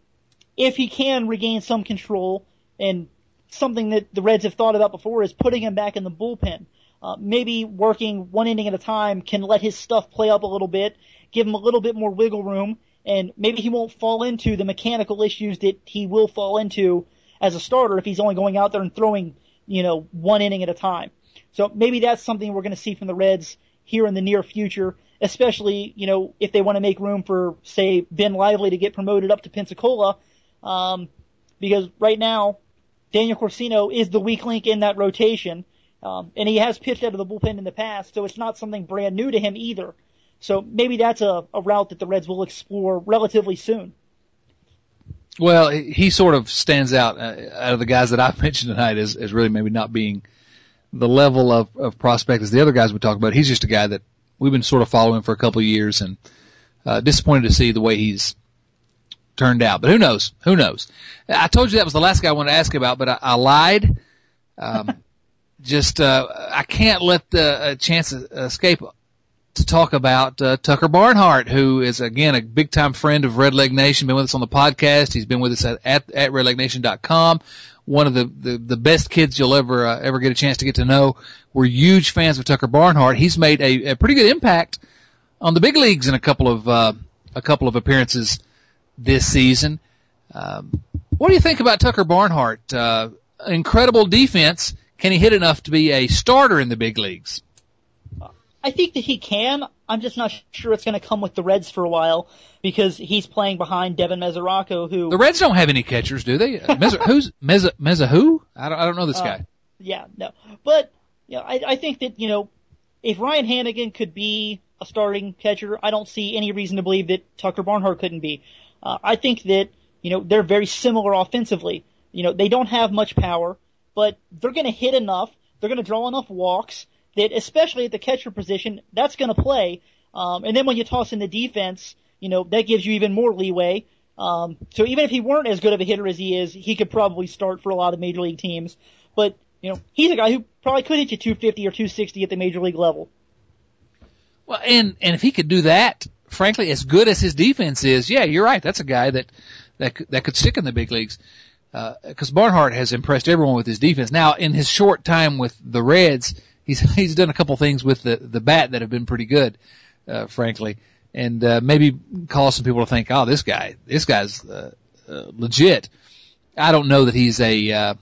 if he can regain some control and something that the Reds have thought about before is putting him back in the bullpen. Uh, maybe working one inning at a time can let his stuff play up a little bit, give him a little bit more wiggle room, and maybe he won't fall into the mechanical issues that he will fall into as a starter if he's only going out there and throwing, you know, one inning at a time. So maybe that's something we're going to see from the Reds here in the near future, especially, you know, if they want to make room for, say, Ben Lively to get promoted up to Pensacola, um, because right now, Daniel Corcino is the weak link in that rotation. Um, and he has pitched out of the bullpen in the past, so it's not something brand new to him either. So maybe that's a, a route that the Reds will explore relatively soon. Well, he sort of stands out uh, out of the guys that I've mentioned tonight as, as really maybe not being the level of, of prospect as the other guys we talked about. He's just a guy that we've been sort of following for a couple of years and uh, disappointed to see the way he's turned out. But who knows? Who knows? I told you that was the last guy I wanted to ask about, but I, I lied. Um, just uh, I can't let the uh, chance escape to talk about uh, Tucker Barnhart, who is again a big time friend of Red Leg Nation. Been with us on the podcast. He's been with us at at, at redlegnation.com. One of the, the, the best kids you'll ever uh, ever get a chance to get to know. We're huge fans of Tucker Barnhart. He's made a, a pretty good impact on the big leagues in a couple of uh, a couple of appearances this season. Um, what do you think about Tucker Barnhart? Uh, incredible defense can he hit enough to be a starter in the big leagues? I think that he can. I'm just not sure it's going to come with the Reds for a while because he's playing behind Devin Mesoraco, who the Reds don't have any catchers, do they? Meza, who's Meza Meza who? I don't I don't know this uh, guy. Yeah, no, but you know, I I think that you know if Ryan Hanigan could be a starting catcher, I don't see any reason to believe that Tucker Barnhart couldn't be. Uh, I think that you know they're very similar offensively. You know they don't have much power but they're going to hit enough. They're going to draw enough walks that, especially at the catcher position, that's going to play. Um, and then when you toss in the defense, you know that gives you even more leeway. Um, so even if he weren't as good of a hitter as he is, he could probably start for a lot of major league teams. But you know, he's a guy who probably could hit you 250 or 260 at the major league level. Well, and and if he could do that, frankly, as good as his defense is, yeah, you're right. That's a guy that that that could stick in the big leagues because uh, Barnhart has impressed everyone with his defense. Now, in his short time with the Reds, he's he's done a couple things with the the bat that have been pretty good, uh, frankly, and uh, maybe cause some people to think, oh, this guy, this guy's uh, uh, legit. I don't know that he's a uh,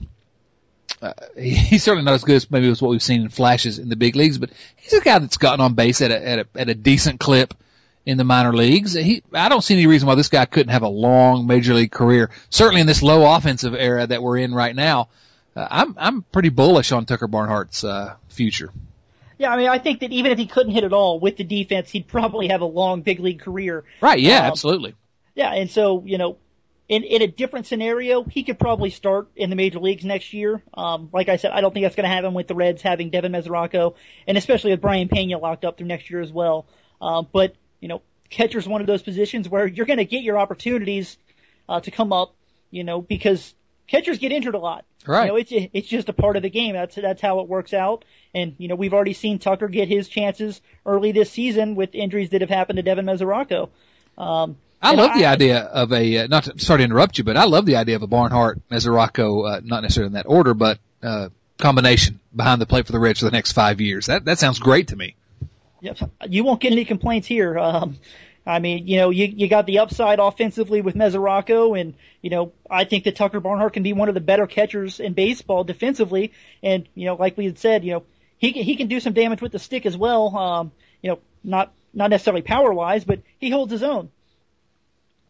uh, he's certainly not as good as maybe as what we've seen in flashes in the big leagues, but he's a guy that's gotten on base at a at a, at a decent clip in the minor leagues. He, I don't see any reason why this guy couldn't have a long major league career. Certainly in this low offensive era that we're in right now, uh, I'm I'm pretty bullish on Tucker Barnhart's uh, future. Yeah, I mean, I think that even if he couldn't hit at all with the defense, he'd probably have a long big league career. Right? Yeah, um, absolutely. Yeah, and so you know, in in a different scenario, he could probably start in the major leagues next year. Um, like I said, I don't think that's going to happen with the Reds having Devin Mesoraco, and especially with Brayan Pena locked up through next year as well. Uh, but you know, catcher's one of those positions where you're going to get your opportunities uh, to come up, you know, because catchers get injured a lot. Right. You know, it's it's just a part of the game. That's that's how it works out. And you know, we've already seen Tucker get his chances early this season with injuries that have happened to Devin Mesoraco. Um, I love I, the idea of a uh, not to, sorry to interrupt you, but I love the idea of a Barnhart Mesoraco, uh, not necessarily in that order, but uh, combination behind the plate for the Reds for the next five years. That that sounds great to me. Yep. You won't get any complaints here. Um, I mean, you know, you you got the upside offensively with Mesoraco, and you know, I think that Tucker Barnhart can be one of the better catchers in baseball defensively. And you know, like we had said, you know, he can, he can do some damage with the stick as well. Um, you know, not not necessarily power wise, but he holds his own.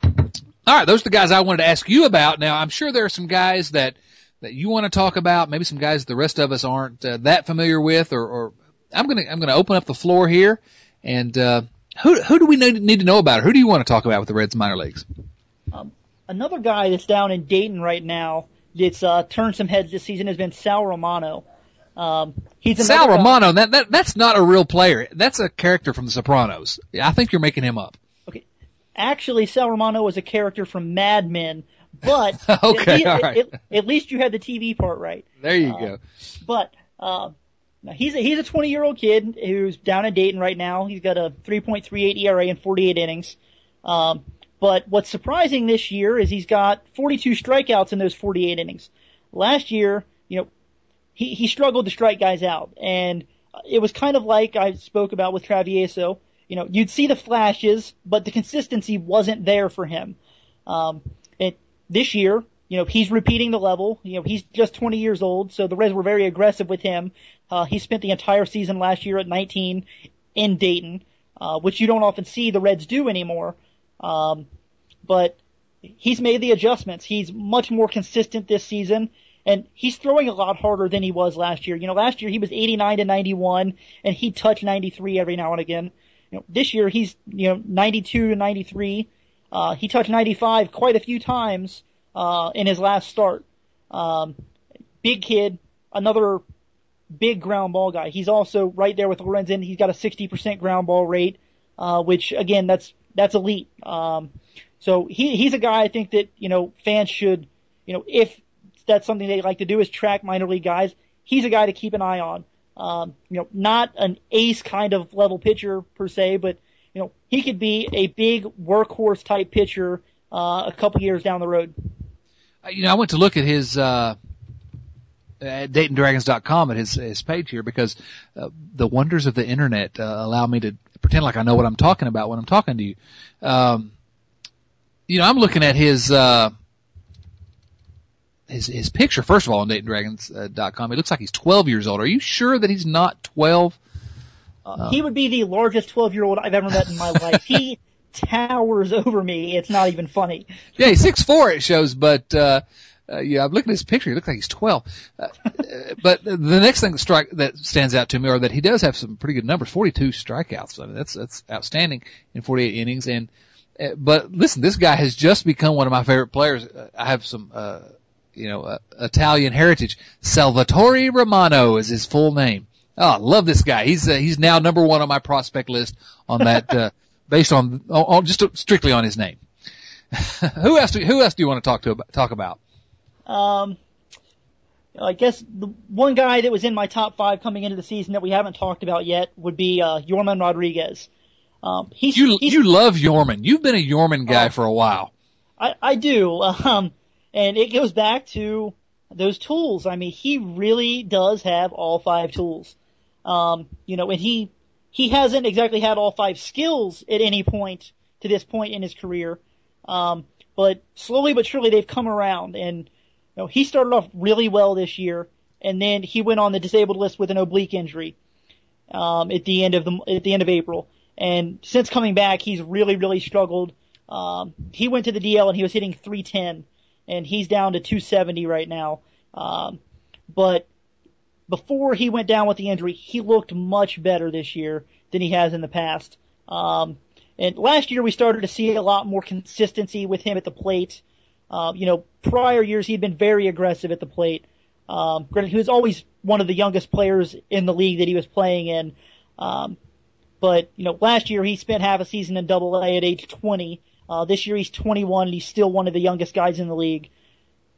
All right, those are the guys I wanted to ask you about. Now, I'm sure there are some guys that that you want to talk about? Maybe some guys the rest of us aren't uh, that familiar with, or, or I'm gonna I'm gonna open up the floor here, and uh, who who do we need, to know about? Who do you want to talk about with the Reds minor leagues? Um, another guy that's down in Dayton right now that's uh, turned some heads this season has been Sal Romano. Um, he's Sal guy. Romano. That, that that's not a real player. That's a character from The Sopranos. I think you're making him up. Okay, actually, Sal Romano was a character from Mad Men, but okay, at, right. at, at, least you had the TV part right. There you uh, go. But uh, he's a, he's a 20 year old kid who's down in Dayton right now. He's got a 3.38 ERA in 48 innings. Um, but what's surprising this year is he's got 42 strikeouts in those 48 innings. Last year, you know, he, he struggled to strike guys out. And it was kind of like I spoke about with Travieso. You know, you'd see the flashes, but the consistency wasn't there for him. Um, it, this year, you know, he's repeating the level. You know, he's just 20 years old, so the Reds were very aggressive with him. Uh, he spent the entire season last year at 19 in Dayton, uh, which you don't often see the Reds do anymore. Um, but he's made the adjustments. He's much more consistent this season, and he's throwing a lot harder than he was last year. You know, last year he was 89 to 91, and he touched 93 every now and again. You know, this year he's you know 92 to 93. Uh, he touched 95 quite a few times uh, in his last start. Um, big kid, another big ground ball guy. He's also right there with Lorenzen. He's got a 60% ground ball rate, uh, which again, that's that's elite. Um, so he he's a guy I think that you know fans should, you know, if that's something they like to do is track minor league guys. He's a guy to keep an eye on. Um, you know, not an ace kind of level pitcher per se, but you know he could be a big workhorse type pitcher uh, a couple years down the road. Uh, you know, I went to look at his uh, at DaytonDragons.com at his his page here because uh, the wonders of the internet uh, allow me to pretend like I know what I'm talking about when I'm talking to you. Um, you know, I'm looking at his, uh, his, his picture, first of all, on DaytonDragons.com. It looks like he's 12 years old. Are you sure that he's not 12? Uh, he would be the largest 12 year old I've ever met in my life. He towers over me. It's not even funny. Yeah, he's 6'4 it shows, but, uh, uh, yeah, I'm looking at his picture. He looks like he's 12. Uh, but the next thing that strike that stands out to me are that he does have some pretty good numbers. 42 strikeouts. I mean, that's that's outstanding in 48 innings. And uh, but listen, this guy has just become one of my favorite players. Uh, I have some, uh, you know, uh, Italian heritage. Salvatore Romano is his full name. Oh, I love this guy. He's uh, he's now number one on my prospect list on that, uh, based on, on just strictly on his name. who else? Do, who else do you want to talk to talk about? Um, I guess the one guy that was in my top five coming into the season that we haven't talked about yet would be uh, Yorman Rodriguez. Um, he's, you he's, you love Yorman. You've been a Yorman guy uh, for a while. I I do. Um, and it goes back to those tools. I mean, he really does have all five tools. Um, you know, and he he hasn't exactly had all five skills at any point to this point in his career. Um, but slowly but surely they've come around and know, he started off really well this year, and then he went on the disabled list with an oblique injury um, at the end of the at the end of April. And since coming back, he's really really struggled. Um, he went to the DL and he was hitting 310, and he's down to 270 right now. Um, but before he went down with the injury, he looked much better this year than he has in the past. Um, and last year we started to see a lot more consistency with him at the plate. Uh, you know, prior years he'd been very aggressive at the plate. Um, granted, he was always one of the youngest players in the league that he was playing in. Um, but you know, last year he spent half a season in Double A at age 20. Uh, this year he's 21 and he's still one of the youngest guys in the league.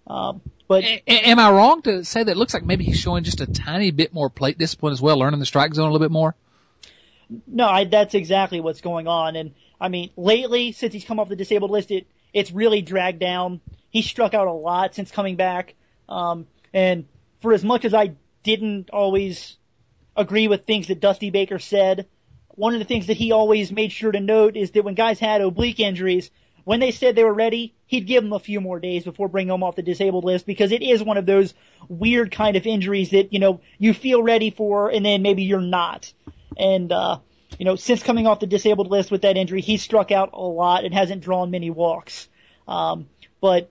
Um, but a- am I wrong to say that it looks like maybe he's showing just a tiny bit more plate discipline as well, learning the strike zone a little bit more? No, I, that's exactly what's going on. And I mean, lately since he's come off the disabled list, it it's really dragged down. He struck out a lot since coming back. Um, and for as much as I didn't always agree with things that Dusty Baker said, one of the things that he always made sure to note is that when guys had oblique injuries, when they said they were ready, he'd give them a few more days before bringing them off the disabled list because it is one of those weird kind of injuries that, you know, you feel ready for and then maybe you're not. And, uh, you know, since coming off the disabled list with that injury, he's struck out a lot and hasn't drawn many walks. Um, but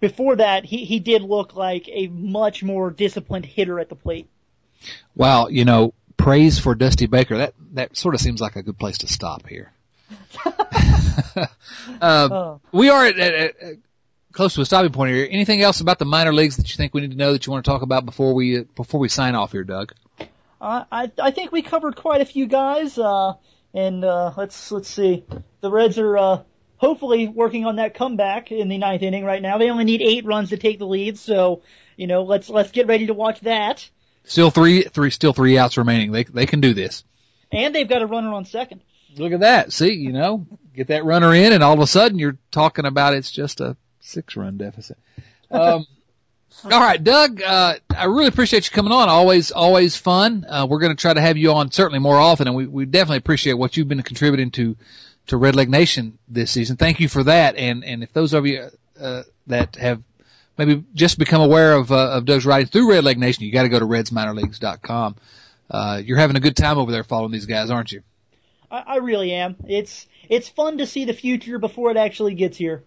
before that, he, he did look like a much more disciplined hitter at the plate. Wow, you know, praise for Dusty Baker. That that sort of seems like a good place to stop here. uh, oh. We are at, at, at, close to a stopping point here. Anything else about the minor leagues that you think we need to know that you want to talk about before we before we sign off here, Doug? Uh, I I think we covered quite a few guys, uh, and uh, let's let's see. The Reds are uh, hopefully working on that comeback in the ninth inning right now. They only need eight runs to take the lead, so you know let's let's get ready to watch that. Still three three still three outs remaining. They they can do this. And they've got a runner on second. Look at that. See, you know, get that runner in, and all of a sudden you're talking about it's just a six run deficit. Um, all right, Doug, uh, I really appreciate you coming on. Always, always fun. Uh, we're going to try to have you on certainly more often, and we, we definitely appreciate what you've been contributing to, to Red Leg Nation this season. Thank you for that. And, and if those of you, uh, that have maybe just become aware of, uh, of Doug's writing through Red Leg Nation, you got to go to redsminorleagues.com. Uh, you're having a good time over there following these guys, aren't you? I, I really am. It's, it's fun to see the future before it actually gets here.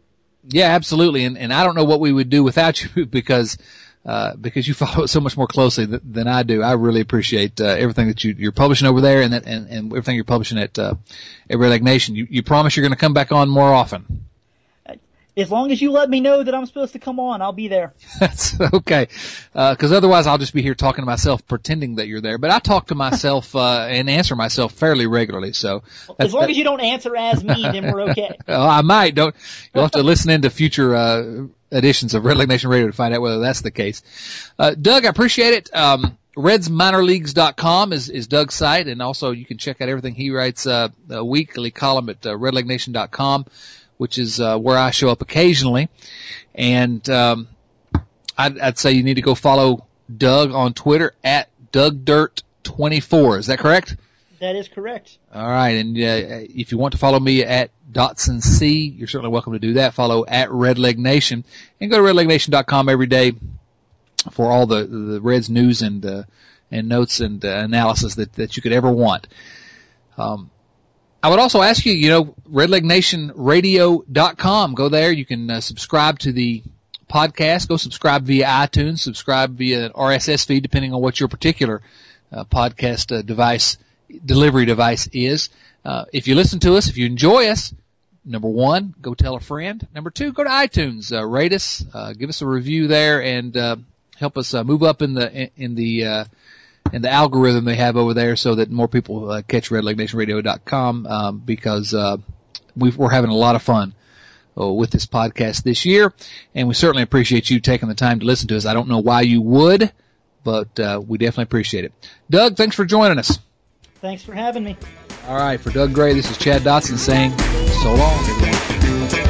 Yeah, absolutely. And, and I don't know what we would do without you because, uh, because you follow it so much more closely th- than I do. I really appreciate, uh, everything that you, you're publishing over there and that, and, and everything you're publishing at, uh, Red Leg Nation. You, you promise you're going to come back on more often as long as you let me know that I'm supposed to come on, I'll be there. That's okay. Uh, cause otherwise I'll just be here talking to myself, pretending that you're there. But I talk to myself, uh, and answer myself fairly regularly. So as long as you don't answer as me, then we're okay. oh, I might. Don't, you'll have to listen into future, uh, editions of Red Leg Nation Radio to find out whether that's the case. Uh, Doug, I appreciate it. Um, RedsMinorLeagues.com is, is Doug's site, and also you can check out everything he writes, uh, a weekly column at uh, RedLegNation.com which is uh, where I show up occasionally. And um, I'd, I'd say you need to go follow Doug on Twitter at DougDirt24. Is that correct? That is correct. All right, and uh, if you want to follow me at Dotson C, you're certainly welcome to do that. Follow at Redleg Nation, and go to RedlegNation.com every day for all the the Reds news and uh, and notes and uh, analysis that that you could ever want. Um, I would also ask you, you know, redlegnationradio.com. Go there. You can uh, subscribe to the podcast. Go subscribe via iTunes. Subscribe via an RSS feed, depending on what your particular uh, podcast uh, device delivery device is. Uh, if you listen to us, if you enjoy us, number one, go tell a friend. Number two, go to iTunes, uh, rate us, uh, give us a review there, and help us move up in the in the and the algorithm they have over there so that more people uh, catch redlegnationradio.com um, because uh, we are having a lot of fun uh, with this podcast this year, and we certainly appreciate you taking the time to listen to us. I don't know why you would, but uh, we definitely appreciate it. Doug, thanks for joining us. Thanks for having me. All right, for Doug Gray, this is Chad Dotson saying so long, everyone.